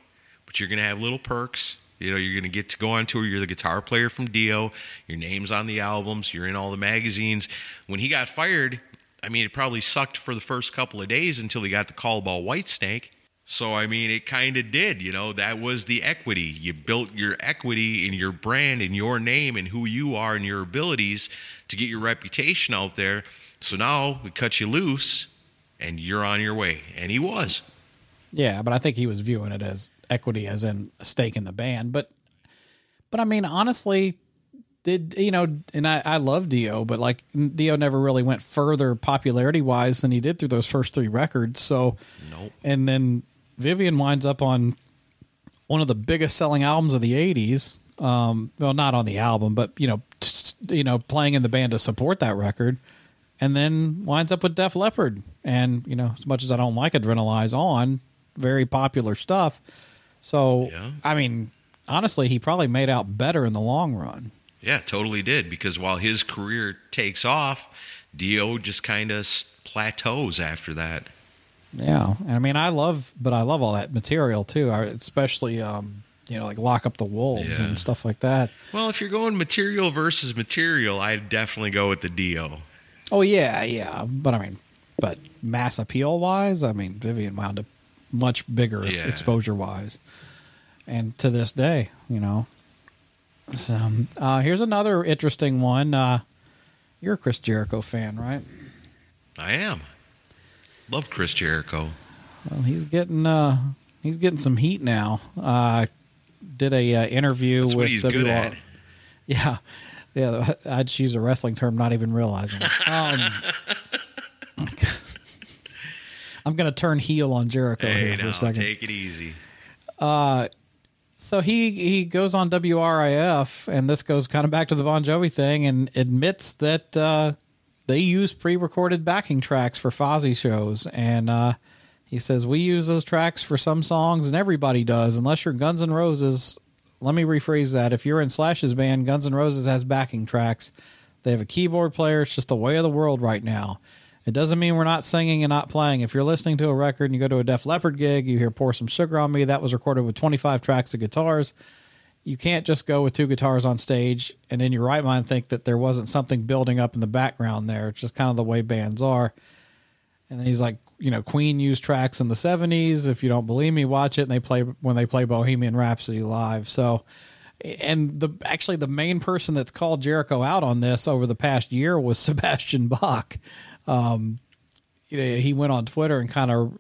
but you're gonna have little perks. You know, you're gonna get to go on tour. You're the guitar player from Dio. Your name's on the albums. You're in all the magazines. When he got fired, I mean, it probably sucked for the first couple of days until he got the call about Whitesnake. So I mean, it kind of did. You know, that was the equity. You built your equity in your brand and your name and who you are and your abilities to get your reputation out there. So now we cut you loose, and you're on your way. And he was. Yeah, but I think he was viewing it as equity, as in a stake in the band. But, but I mean, honestly, did you know? And I, I love Dio, but like Dio never really went further popularity wise than he did through those first three records. So, Nope. and then Vivian winds up on one of the biggest selling albums of the '80s. Um, well, not on the album, but you know, you know, playing in the band to support that record, and then winds up with Def Leppard. And you know, as much as I don't like Adrenalize on, very popular stuff. So, Yeah. I mean, honestly, he probably made out better in the long run. Yeah, totally did. Because while his career takes off, Dio just kind of plateaus after that. Yeah, and I mean, I love, but I love all that material too. I, especially, um, you know, like lock up the wolves Yeah. and stuff like that. Well, if you're going material versus material, I'd definitely go with the Dio. Oh yeah, yeah, but I mean, but mass appeal wise, I mean, Vivian wound up much bigger Yeah. exposure wise, and to this day, you know. So uh, here's another interesting one. Uh, you're a Chris Jericho fan, right? I am. Love Chris Jericho. Well, he's getting uh, he's getting some heat now. Uh, did a uh, interview That's with what he's good WR at. [LAUGHS] Yeah, yeah. I'd choose a wrestling term, not even realizing. [LAUGHS] Um, [LAUGHS] I'm going to turn heel on Jericho Hey, here for now, a second. take it easy. so he he goes on WRIF, and this goes kind of back to the Bon Jovi thing, and admits that uh, they use pre-recorded backing tracks for Fozzy shows, and uh, he says we use those tracks for some songs, and everybody does, unless you're Guns N' Roses. Let me rephrase that: if you're in Slash's band, Guns N' Roses has backing tracks. They have a keyboard player. It's just the way of the world right now. It doesn't mean we're not singing and not playing. If you're listening to a record and you go to a Def Leppard gig, you hear Pour Some Sugar on Me, that was recorded with 25 tracks of guitars. You can't just go with two guitars on stage and in your right mind think that there wasn't something building up in the background there. It's just kind of the way bands are. And then he's like, you know, Queen used tracks in the 70s. If you don't believe me, watch it. And they play when they play Bohemian Rhapsody live. So, and the actually the main person that's called Jericho out on this over the past year was [LAUGHS] Sebastian Bach. Um, you know, he went on Twitter and kind of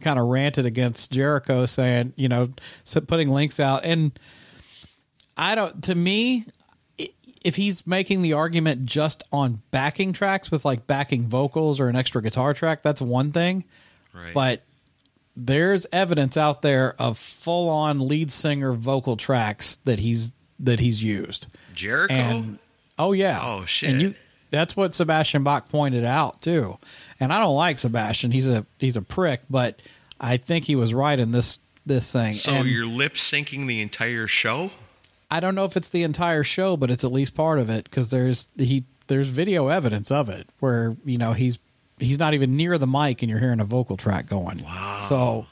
kind of ranted against Jericho, saying, you know, putting links out, and I don't. To me, if he's making the argument just on backing tracks with like backing vocals or an extra guitar track, that's one thing. Right. But there's evidence out there of full on lead singer vocal tracks that he's that he's used. Jericho? And oh yeah. Oh, shit. And you that's what Sebastian Bach pointed out too. And I don't like Sebastian. He's a he's a prick, but I think he was right in this this thing. so and you're lip syncing the entire show? I don't know if it's the entire show, but it's at least part of it because there's he there's video evidence of it where you know he's he's not even near the mic and you're hearing a vocal track going. Wow. So,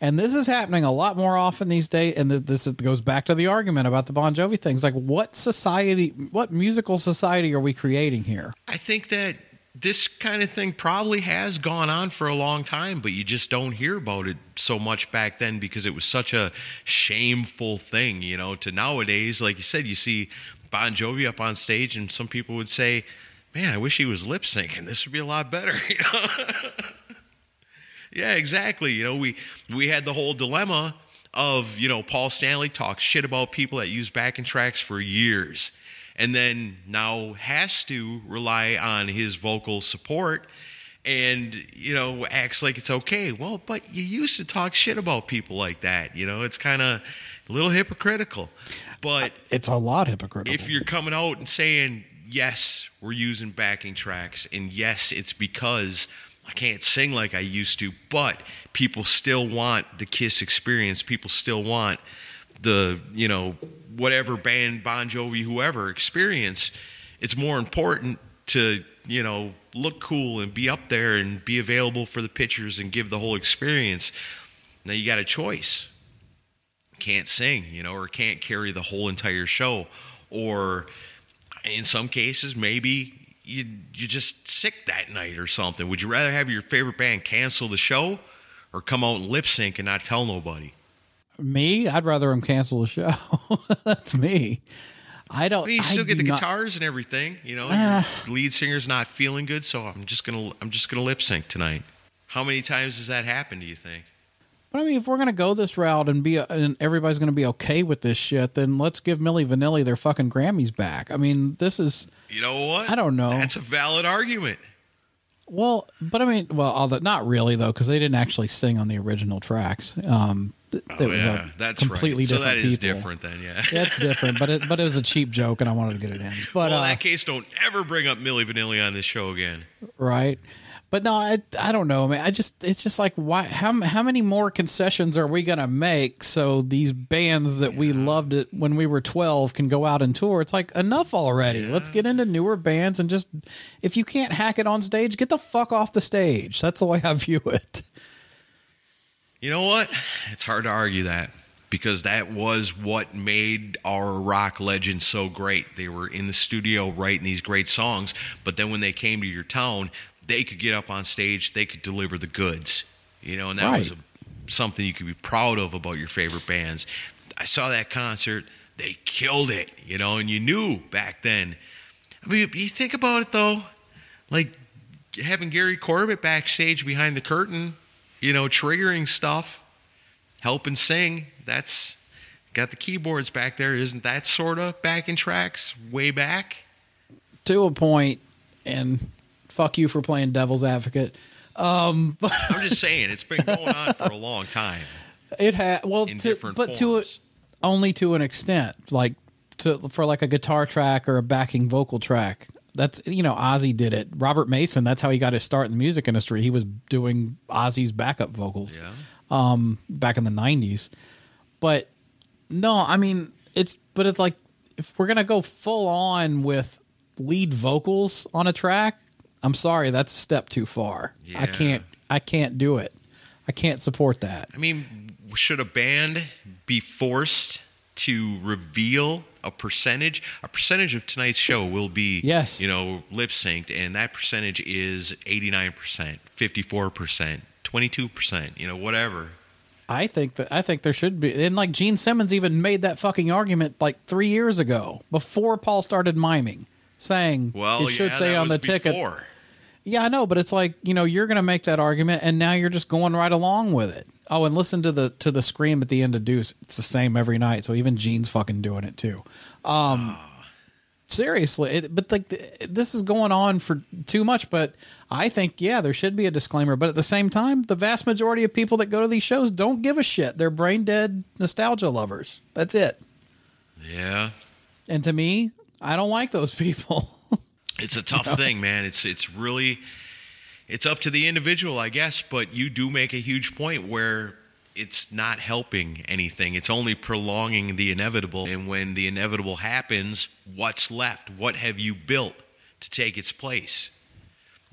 and this is happening a lot more often these days. And this is, goes back to the argument about the Bon Jovi things. Like, what society, what musical society are we creating here? I think that this kind of thing probably has gone on for a long time, but you just don't hear about it so much back then because it was such a shameful thing, you know, to nowadays, like you said, you see Bon Jovi up on stage and some people would say, Man, I wish he was lip syncing. This would be a lot better, [LAUGHS] you know. yeah, exactly. You know, we we had the whole dilemma of, you know, Paul Stanley talks shit about people that use backing tracks for years and then now has to rely on his vocal support and you know acts like it's okay. Well but you used to talk shit about people like that you know? It's kind of a little hypocritical. But It's a lot hypocritical. if you're coming out and saying yes we're using backing tracks and yes it's because i can't sing like i used to but people still want the kiss experience people still want the you know whatever band bon jovi whoever experience it's more important to you know look cool and be up there and be available for the pictures and give the whole experience Now you got a choice. Can't sing, you know, or can't carry the whole entire show. Or in some cases, maybe you you're just sick that night or something. Would you rather have your favorite band cancel the show or come out and lip sync and not tell nobody? Me, I'd rather him cancel the show. [LAUGHS] That's me. I don't. I mean, you I still get the not- guitars and everything. You know, your lead singer's not feeling good, so I'm just gonna I'm just gonna lip sync tonight. How many times does that happen? Do you think? But I mean, if we're gonna go this route and be and everybody's gonna be okay with this shit, then let's give Milli Vanilli their fucking Grammys back. I mean, this is You know what? I don't know. That's a valid argument. well, but I mean, well, although not really though, because they didn't actually sing on the original tracks. Um, th- Oh, was a yeah, that's completely right. So different. that is people. different then, yeah. That's different, but it but it was a cheap joke, and I wanted to get it in. But well, uh, in that case, don't ever bring up Milli Vanilli on this show again. right? But no, I I don't know, man. I just it's just like why how how many more concessions are we gonna make so these bands that we loved it when we were twelve can go out and tour? It's like enough already. Let's get into newer bands and just if you can't hack it on stage, get the fuck off the stage. That's the way I view it. You know what? It's hard to argue that because that was what made our rock legends so great. They were in the studio writing these great songs, but then when they came to your town, they could get up on stage, they could deliver the goods. You know, and that was a, something you could be proud of about your favorite bands. I saw that concert, they killed it, you know, and you knew back then. I mean, you think about it though, like having Gary Corbett backstage behind the curtain, you know, triggering stuff, helping sing. That's got the keyboards back there. Isn't that sort of backing tracks way back? To a point, and fuck you for playing devil's advocate. Um, [LAUGHS] but I'm just saying, it's been going on for a long time. It had well, In to, different but to forms. it only to an extent, like to for like a guitar track or a backing vocal track. That's you know Ozzy did it. Robert Mason, that's how he got his start in the music industry. He was doing Ozzy's backup vocals Yeah. um, back in the '90s. But no, I mean it's but it's like if we're gonna go full on with lead vocals on a track, I'm sorry, that's a step too far. I can't I can't do it. I can't support that. I mean, should a band be forced to reveal a percentage? A percentage of tonight's show will be, Yes. you know, lip synced, and that percentage is 89%, 54%, 22%, you know, whatever. I think that I think there should be, and like Gene Simmons even made that fucking argument like three years ago before Paul started miming, saying Well, it should yeah, say on the ticket. Yeah, I know, but it's like you know you're going to make that argument, and now you're just going right along with it. Oh, and listen to the to the scream at the end of Deuce. It's the same every night, so even Gene's fucking doing it too. Um, seriously, it, but like th- this is going on for too much. But I think yeah, there should be a disclaimer. But at the same time, the vast majority of people that go to these shows don't give a shit. They're brain dead nostalgia lovers. That's it. Yeah. And to me, I don't like those [LAUGHS] people. It's a tough thing, man. It's it's really it's up to the individual, I guess, but you do make a huge point where it's not helping anything. It's only prolonging the inevitable. And when the inevitable happens, what's left? What have you built to take its place?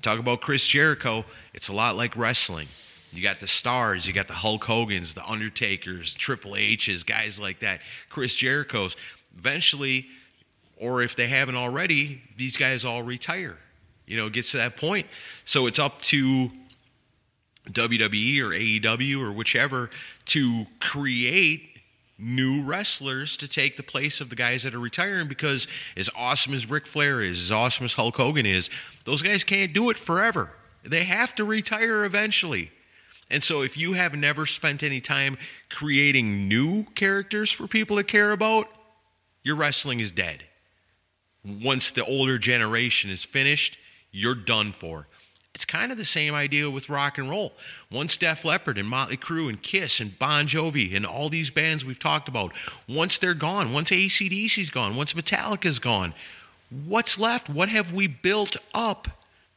Talk about Chris Jericho, it's a lot like wrestling. You got the stars, you got the Hulk Hogan's, the Undertakers, Triple H's, guys like that. Chris Jericho's. Eventually, or if they haven't already, these guys all retire. You know, it gets to that point. So it's up to WWE or AEW or whichever to create new wrestlers to take the place of the guys that are retiring because as awesome as Ric Flair is, as awesome as Hulk Hogan is, those guys can't do it forever. They have to retire eventually. And so if you have never spent any time creating new characters for people to care about, your wrestling is dead. Once the older generation is finished, you're done for. It's kind of the same idea with rock and roll. Once Def Leppard and Motley Crue and Kiss and Bon Jovi and all these bands we've talked about, once they're gone, once ACDC's gone, once Metallica's gone, what's left? What have we built up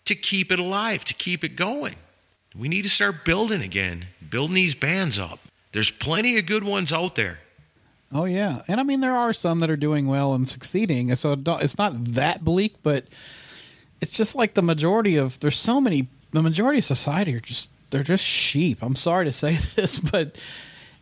to keep it alive, to keep it going? We need to start building again, building these bands up. There's plenty of good ones out there. Oh yeah, and I mean there are some that are doing well and succeeding, so it's not that bleak, but it's just like the majority of there's so many. The majority of society are just they're just sheep. I'm sorry to say [LAUGHS] this, but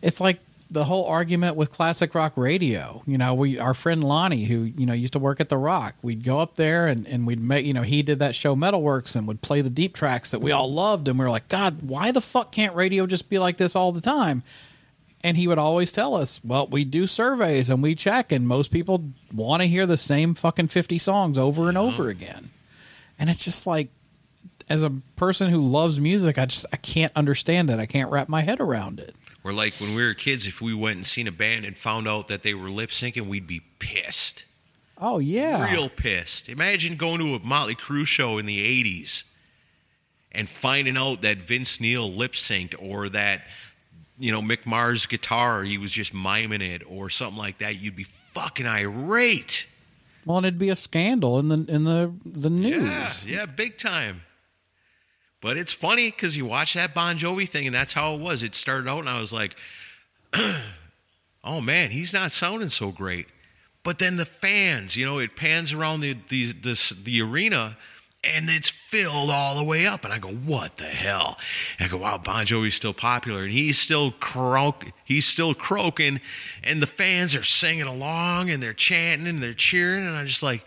it's like the whole argument with classic rock radio. You know, we our friend Lonnie, who you know used to work at the Rock, we'd go up there and and we'd make you know he did that show Metalworks and would play the deep tracks that we all loved, and we were like, God, why the fuck can't radio just be like this all the time? And he would always tell us, well, we do surveys and we check, and most people want to hear the same fucking 50 songs over and over again. And it's just like, as a person who loves music, I just I can't understand it. I can't wrap my head around it. Or like when we were kids, if we went and seen a band and found out that they were lip syncing, we'd be pissed. Oh yeah, Real pissed. Imagine going to a Motley Crue show in the 80s and finding out that Vince Neil lip synced or that, you know, Mick Mars' guitar, he was just miming it or something like that. You'd be fucking irate. Well, and it'd be a scandal in the in the the news. Yeah, yeah, big time. But it's funny because you watch that Bon Jovi thing, and that's how it was. It started out, and I was like, [CLEARS THROAT] "Oh man, he's not sounding so great." But then the fans, you know, it pans around the the the, the arena, and it's filled all the way up, and I go, "What the hell?" And I go, "Wow, Bon Jovi's still popular, and he's still croak, he's still croaking, and the fans are singing along, and they're chanting, and they're cheering, and I'm just like."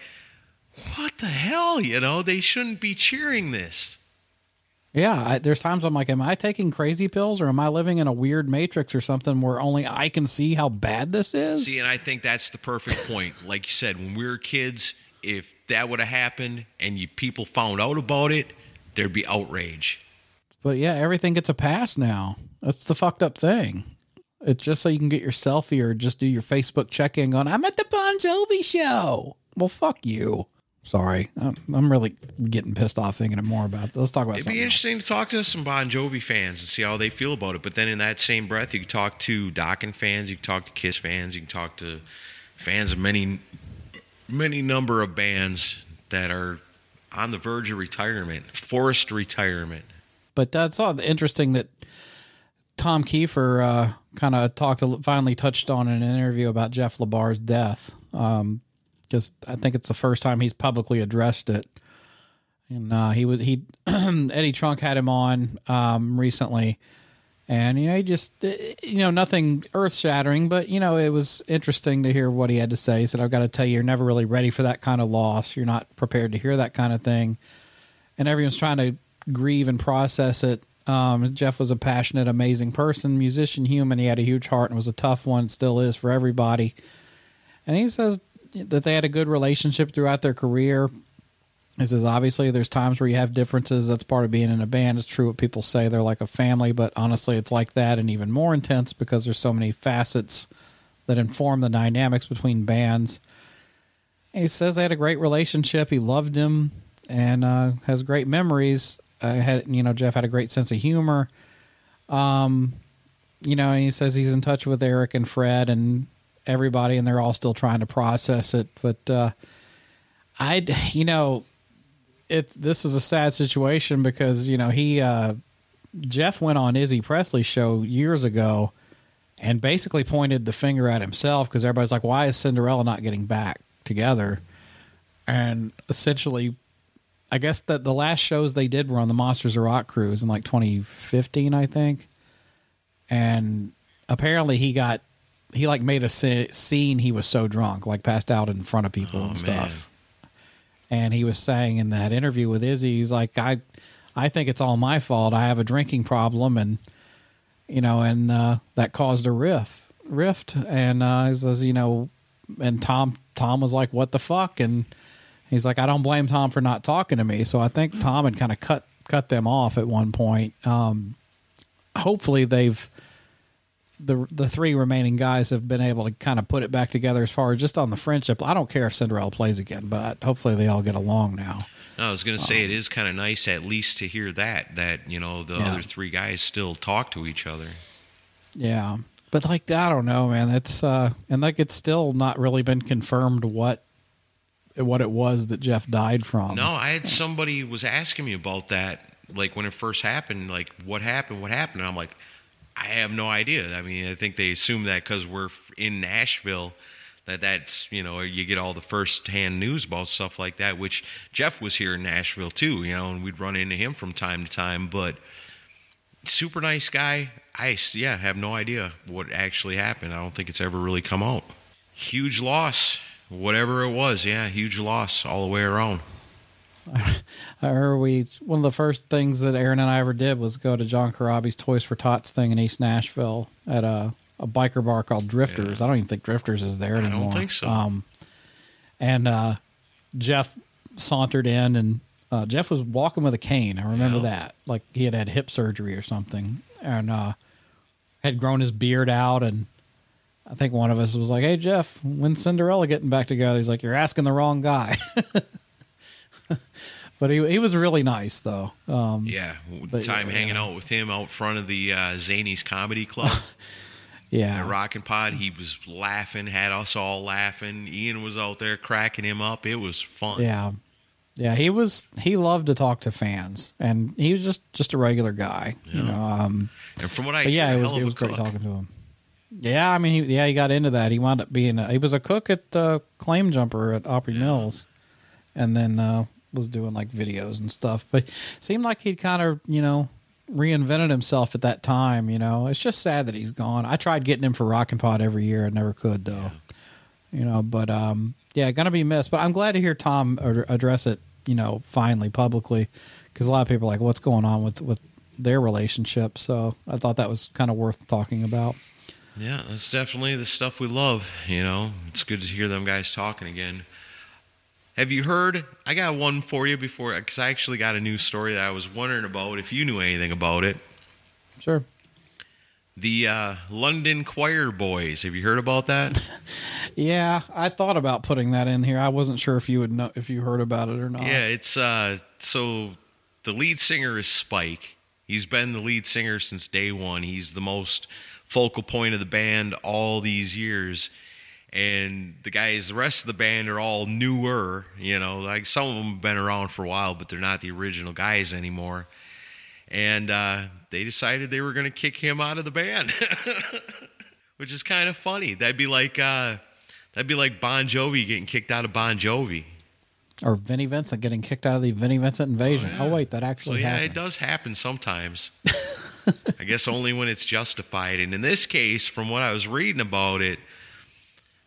What the hell? You know, they shouldn't be cheering this. Yeah, I, there's times I'm like, am I taking crazy pills or am I living in a weird matrix or something where only I can see how bad this is? See, and I think that's the perfect point. Like you said, when we were kids, if that would have happened and you people found out about it, there'd be outrage. But yeah, everything gets a pass now. That's the fucked up thing. It's just so you can get your selfie or just do your Facebook check in going, I'm at the Bon Jovi show. Well, fuck you. Sorry. I'm, I'm really getting pissed off thinking more about this. Let's talk about It'd be else. interesting to talk to some Bon Jovi fans and see how they feel about it. But then in that same breath, you can talk to Dokken fans, you can talk to Kiss fans, you can talk to fans of many, many number of bands that are on the verge of retirement, forced retirement. But that's all interesting that Tom Keifer uh, kind of talked, finally touched on in an interview about Jeff LeBar's death. Um, because I think it's the first time he's publicly addressed it. And uh, he was he [CLEARS THROAT] Eddie Trunk had him on um, recently, and you know he just uh, you know nothing earth shattering, but you know it was interesting to hear what he had to say. He said, "I've got to tell you, you're never really ready for that kind of loss. You're not prepared to hear that kind of thing, and everyone's trying to grieve and process it." Um, Jeff was a passionate, amazing person, musician, human. He had a huge heart and was a tough one, still is for everybody. And he says that they had a good relationship throughout their career. He says obviously there's times where you have differences. That's part of being in a band. It's true what people say they're like a family, but honestly it's like that and even more intense because there's so many facets that inform the dynamics between bands. And he says they had a great relationship. He loved him and uh, has great memories. Uh, had you know Jeff had a great sense of humor. Um, you know, and he says he's in touch with Eric and Fred and everybody, and they're all still trying to process it. But uh, I, you know, it this is a sad situation because you know he uh, Jeff went on Izzy Presley's show years ago and basically pointed the finger at himself because everybody's like, "Why is Cinderella not getting back together?" And essentially, I guess that the last shows they did were on the Monsters of Rock cruise in like 2015, I think. And apparently, he got he like made a scene. He was so drunk, like passed out in front of people and stuff. And he was saying in that interview with Izzy, he's like, I, I think it's all my fault. I have a drinking problem, and you know, and uh, that caused a rift. Rift, and uh, he says, you know, and Tom, Tom was like, "What the fuck?" And he's like, "I don't blame Tom for not talking to me." So I think Tom had kind of cut cut them off at one point. Um, hopefully, they've the the three remaining guys have been able to kind of put it back together as far as just on the friendship. I don't care if Cinderella plays again, but hopefully they all get along now. No, I was going to say it is kind of nice at least to hear that that you know the Yeah. other three guys still talk to each other. Yeah, but like I don't know, man. It's uh, and like it's still not really been confirmed what what it was that Jeff died from. No, I had somebody was asking me about that, like when it first happened, like what happened, what happened. And I'm like, I have no idea. I mean, I think they assume that because we're in Nashville, that that's you know you get all the first hand news about stuff like that. Which Jeff was here in Nashville too, you know, and we'd run into him from time to time. But super nice guy. I yeah have no idea what actually happened. I don't think it's ever really come out. Huge loss, whatever it was. Yeah, huge loss all the way around. I remember we one of the first things that Aaron and I ever did was go to John Corabi's Toys for Tots thing in East Nashville at a, a biker bar called Drifters. I don't even think Drifters is there anymore. I don't think so. Um, and uh, Jeff sauntered in, and uh, Jeff was walking with a cane. I remember Yeah. that, like he had had hip surgery or something, and uh, had grown his beard out. And I think one of us was like, "Hey Jeff, when's Cinderella getting back together?" He's like, "You're asking the wrong guy." [LAUGHS] [LAUGHS] but he he was really nice though. Um, Yeah, But time yeah, hanging yeah. out with him out front of the uh, Zany's Comedy Club [LAUGHS] yeah, at Rockin' Pod. He was laughing, had us all laughing. Ian was out there cracking him up. It was fun. yeah, yeah. He was he loved to talk to fans, and he was just just a regular guy. You Yeah. know, um, And from what I yeah, it was it was great cook. talking to him. Yeah, I mean, he, yeah, he got into that. He wound up being a, he was a cook at uh, Claim Jumper at Opry Mills, and then uh, was doing like videos and stuff. But seemed like he'd kind of you know reinvented himself at that time. You know, it's just sad that he's gone. I tried getting him for Rockin' Pod every year. I never could though. You know, but um, yeah, gonna be missed. But I'm glad to hear Tom ad- address it. You know, finally publicly, because a lot of people are like, "What's going on with with their relationship?" So I thought that was kind of worth talking about. Yeah, that's definitely the stuff we love. You know, it's good to hear them guys talking again. Have you heard? I got one for you before, because I actually got a news story that I was wondering about if you knew anything about it. Sure. The uh, London Quireboys. Have you heard about that? [LAUGHS] Yeah, I thought about putting that in here. I wasn't sure if you would know if you heard about it or not. Yeah, it's uh so the lead singer is Spike. He's been the lead singer since day one. He's the most focal point of the band all these years. And the guys, the rest of the band are all newer, you know, like some of them have been around for a while, but they're not the original guys anymore. And uh, they decided they were going to kick him out of the band, [LAUGHS] which is kind of funny. That'd be like uh, that'd be like Bon Jovi getting kicked out of Bon Jovi. Or Vinnie Vincent getting kicked out of the Vinnie Vincent invasion. Oh, yeah. wait, that So actually yeah, happened. it does happen sometimes. [LAUGHS] I guess only when it's justified. And in this case, from what I was reading about it,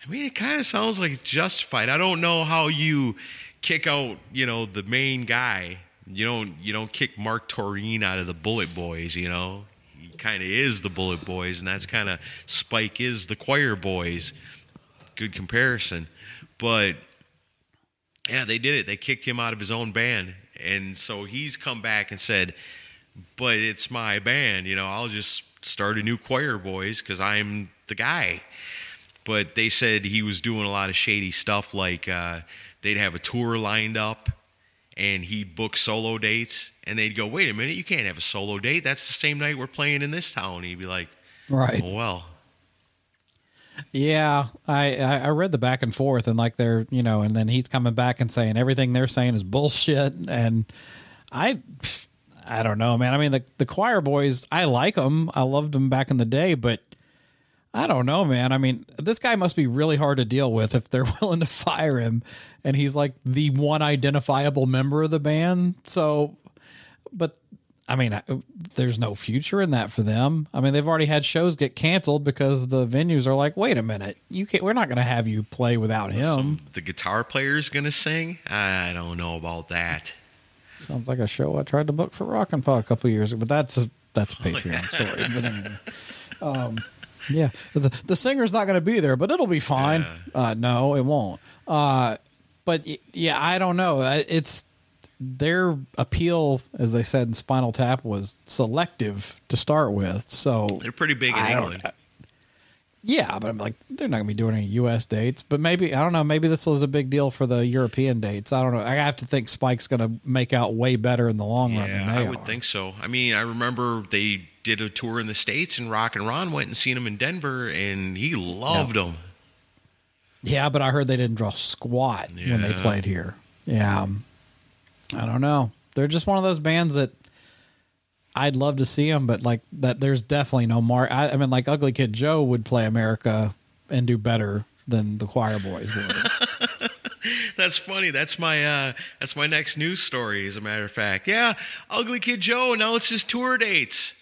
I mean, it kind of sounds like it's justified. I don't know how you kick out, you know, the main guy. You don't you don't kick Marq Torien out of the Bullet Boys, you know. He kind of is the Bullet Boys, and that's kind of Spike is the Quireboys. Good comparison, but yeah, they did it. They kicked him out of his own band. And so he's come back and said, But it's my band. You know, I'll just start a new choir, boys, because I'm the guy. But they said he was doing a lot of shady stuff, like uh, they'd have a tour lined up and he'd book solo dates. And they'd go, Wait a minute, you can't have a solo date. That's the same night we're playing in this town. He'd be like, right. Oh, well. Yeah, I, I I read the back and forth, and like they're you know, and then he's coming back and saying everything they're saying is bullshit, and I I don't know, man. I mean, the the Quireboys, I like them, I loved them back in the day, but I don't know, man. I mean, this guy must be really hard to deal with if they're [LAUGHS] willing to fire him, and he's like the one identifiable member of the band. So, but I mean, I- there's no future in that for them. I mean, they've already had shows get canceled because the venues are like, wait a minute, you can't. We're not going to have you play without him. The guitar player's going to sing? I don't know about that. Sounds like a show I tried to book for Rockin' Pod a couple of years ago, but that's a that's a [LAUGHS] Patreon story. But anyway, um, yeah, the the singer's not going to be there, but it'll be fine. Uh, no, it won't. Uh, but yeah, I don't know. It's their appeal, as they said in Spinal Tap, was selective to start with. So They're pretty big in I England. yeah, but I'm like, they're not going to be doing any U.S. dates. But maybe I don't know. Maybe this was a big deal for the European dates. I don't know. I have to think Spike's going to make out way better in the long run than Yeah, they I would are. think so. I mean, I remember they did a tour in the states, and Rock and Ron went and seen him in Denver, and he loved him. Yeah, but I heard they didn't draw squat when they played here. Yeah, I don't know. They're just one of those bands that I'd love to see them, but like that, there's definitely no mark. I, I mean, like Ugly Kid Joe would play America and do better than the Quireboys would. [LAUGHS] That's funny. That's my uh, that's my next news story. As a matter of fact, yeah, Ugly Kid Joe announced his tour dates.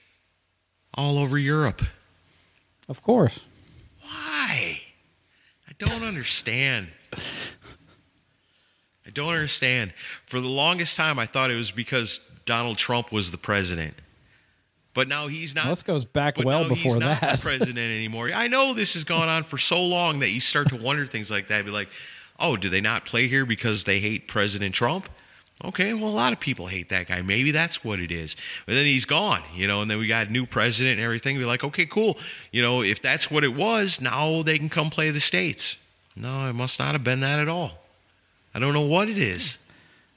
All over Europe. Of course. Why? I don't understand. I don't understand. For the longest time, I thought it was because Donald Trump was the president. But now he's not. This goes back well before he's not that. the [LAUGHS] president anymore. I know this has gone on for so long that you start to wonder things like that. Be like, oh, do they not play here because they hate President Trump? Okay, well, a lot of people hate that guy. Maybe that's what it is. But then he's gone, you know, and then we got a new president and everything. We're like, okay, cool. You know, if that's what it was, now they can come play the states. No, it must not have been that at all. I don't know what it is.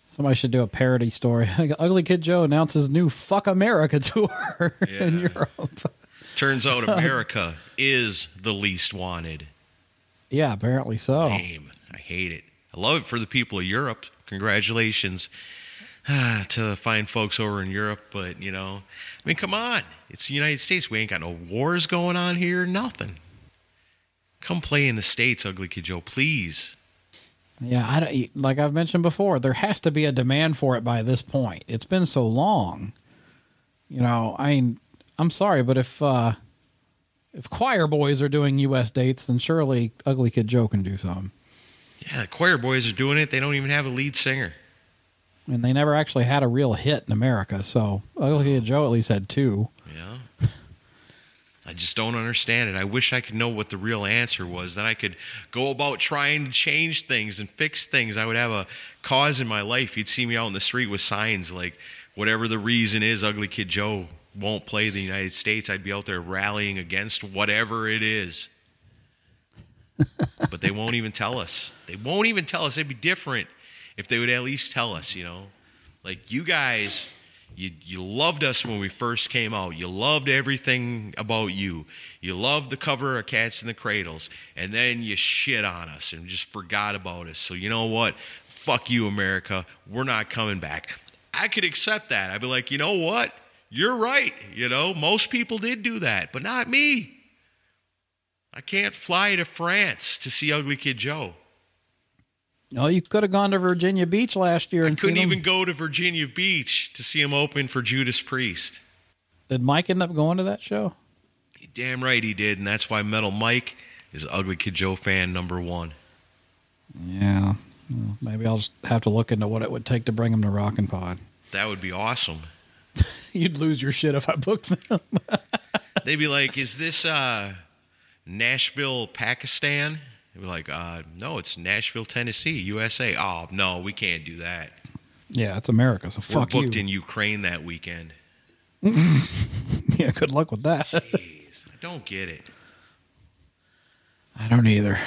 Somebody should do a parody story. [LAUGHS] Ugly Kid Joe announces new "Fuck America" [LAUGHS] tour in Europe. Turns out [LAUGHS] America is the least wanted. Yeah, apparently so. Lame. I hate it. I love it for the people of Europe. Congratulations ah, to the fine folks over in Europe. But, you know, I mean, come on. It's the United States. We ain't got no wars going on here. Nothing. Come play in the States, Ugly Kid Joe, please. Yeah, I don't, like I've mentioned before, there has to be a demand for it by this point. It's been so long. You know, I mean, I'm sorry, but if uh if Quireboys are doing U.S. dates, then surely Ugly Kid Joe can do some. Yeah, the Quireboys are doing it. They don't even have a lead singer. And they never actually had a real hit in America, so Ugly Kid Joe at least had two. Yeah. [LAUGHS] I just don't understand it. I wish I could know what the real answer was. Then I could go about trying to change things and fix things. I would have a cause in my life. You'd see me out in the street with signs like, whatever the reason is, Ugly Kid Joe won't play the United States. I'd be out there rallying against whatever it is. [LAUGHS] but they won't even tell us. They won't even tell us. It'd be different if they would at least tell us, you know? Like, you guys you you loved us when we first came out. You loved everything about you. You loved the cover of Cats in the Cradles, and then you shit on us and just forgot about us. So you know what? Fuck you, America. We're not coming back. I could accept that. I'd be like, you know what? You're right. You know, most people did do that, but not me. I can't fly to France to see Ugly Kid Joe. No, you could have gone to Virginia Beach last year I and couldn't even him. go to Virginia Beach to see him open for Judas Priest. Did Mike end up going to that show? Damn right he did, and that's why Metal Mike is Ugly Kid Joe fan number one. Yeah. Well, maybe I'll just have to look into what it would take to bring him to Rockin' Pod. That would be awesome. [LAUGHS] You'd lose your shit if I booked them. [LAUGHS] They'd be like, "Is this uh, Nashville, Pakistan?" They'd be like, uh, "No, it's Nashville, Tennessee, USA." Oh no, we can't do that. yeah, it's America, so We're fuck you. booked in Ukraine that weekend. [LAUGHS] yeah, good luck with that. Jeez, I don't get it. I don't either.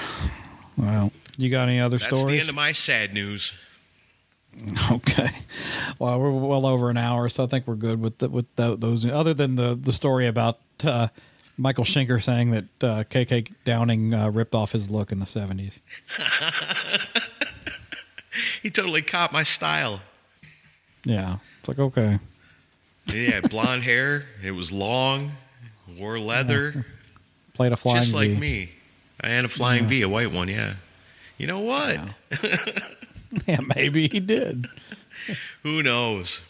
Well, you got any other That's stories? the end of my sad news. Okay. Well, we're well over an hour, so I think we're good with the, with tho- those. Other than the the story about uh, Michael Schenker saying that uh, KK Downing uh, ripped off his look in the seventies. [LAUGHS] He totally caught my style. Yeah, it's like okay. He had blonde [LAUGHS] hair. It was long. Wore leather. Played a flying V Just like V. me. I had a flying V, a white one, yeah. You know what? Yeah, [LAUGHS] maybe he did. Who knows?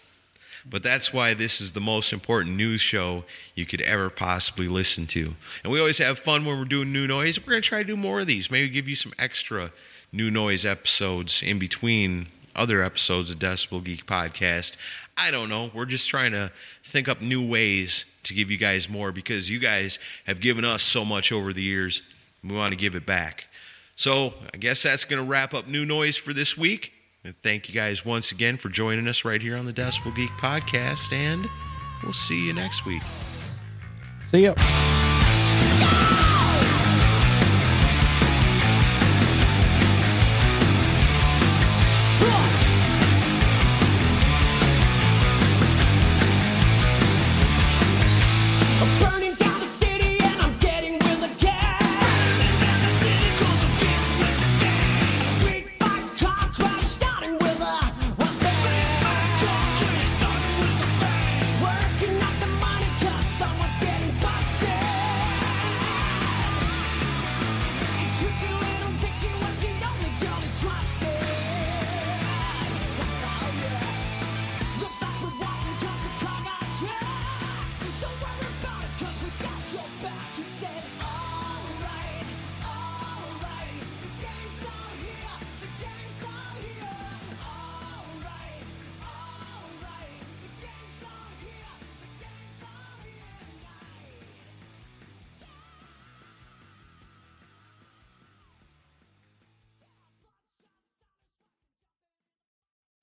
But that's why this is the most important news show you could ever possibly listen to. And we always have fun when we're doing new noise. We're going to try to do more of these. Maybe give you some extra new noise episodes in between other episodes of Decibel Geek Podcast. I don't know. We're just trying to think up new ways to give you guys more because you guys have given us so much over the years. We want to give it back. So I guess that's going to wrap up New Noise for this week. And thank you guys once again for joining us right here on the Decibel Geek Podcast. And we'll see you next week. See ya.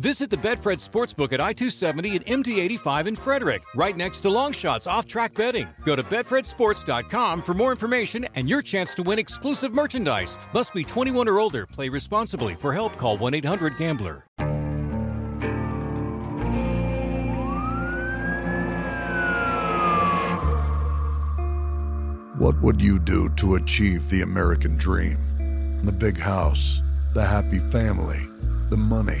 Visit the Betfred Sportsbook at I 270 and MD 85 in Frederick, right next to Longshots off track betting. Go to BetfredSports.com for more information and your chance to win exclusive merchandise. Must be 21 or older. Play responsibly. For help, call 1 800 Gambler. What would you do to achieve the American dream? The big house, the happy family, the money.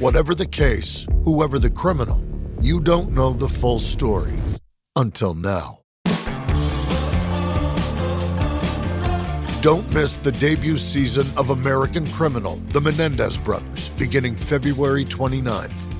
Whatever the case, whoever the criminal, you don't know the full story. Until now. Don't miss the debut season of American Criminal, The Menendez Brothers, beginning February 29th.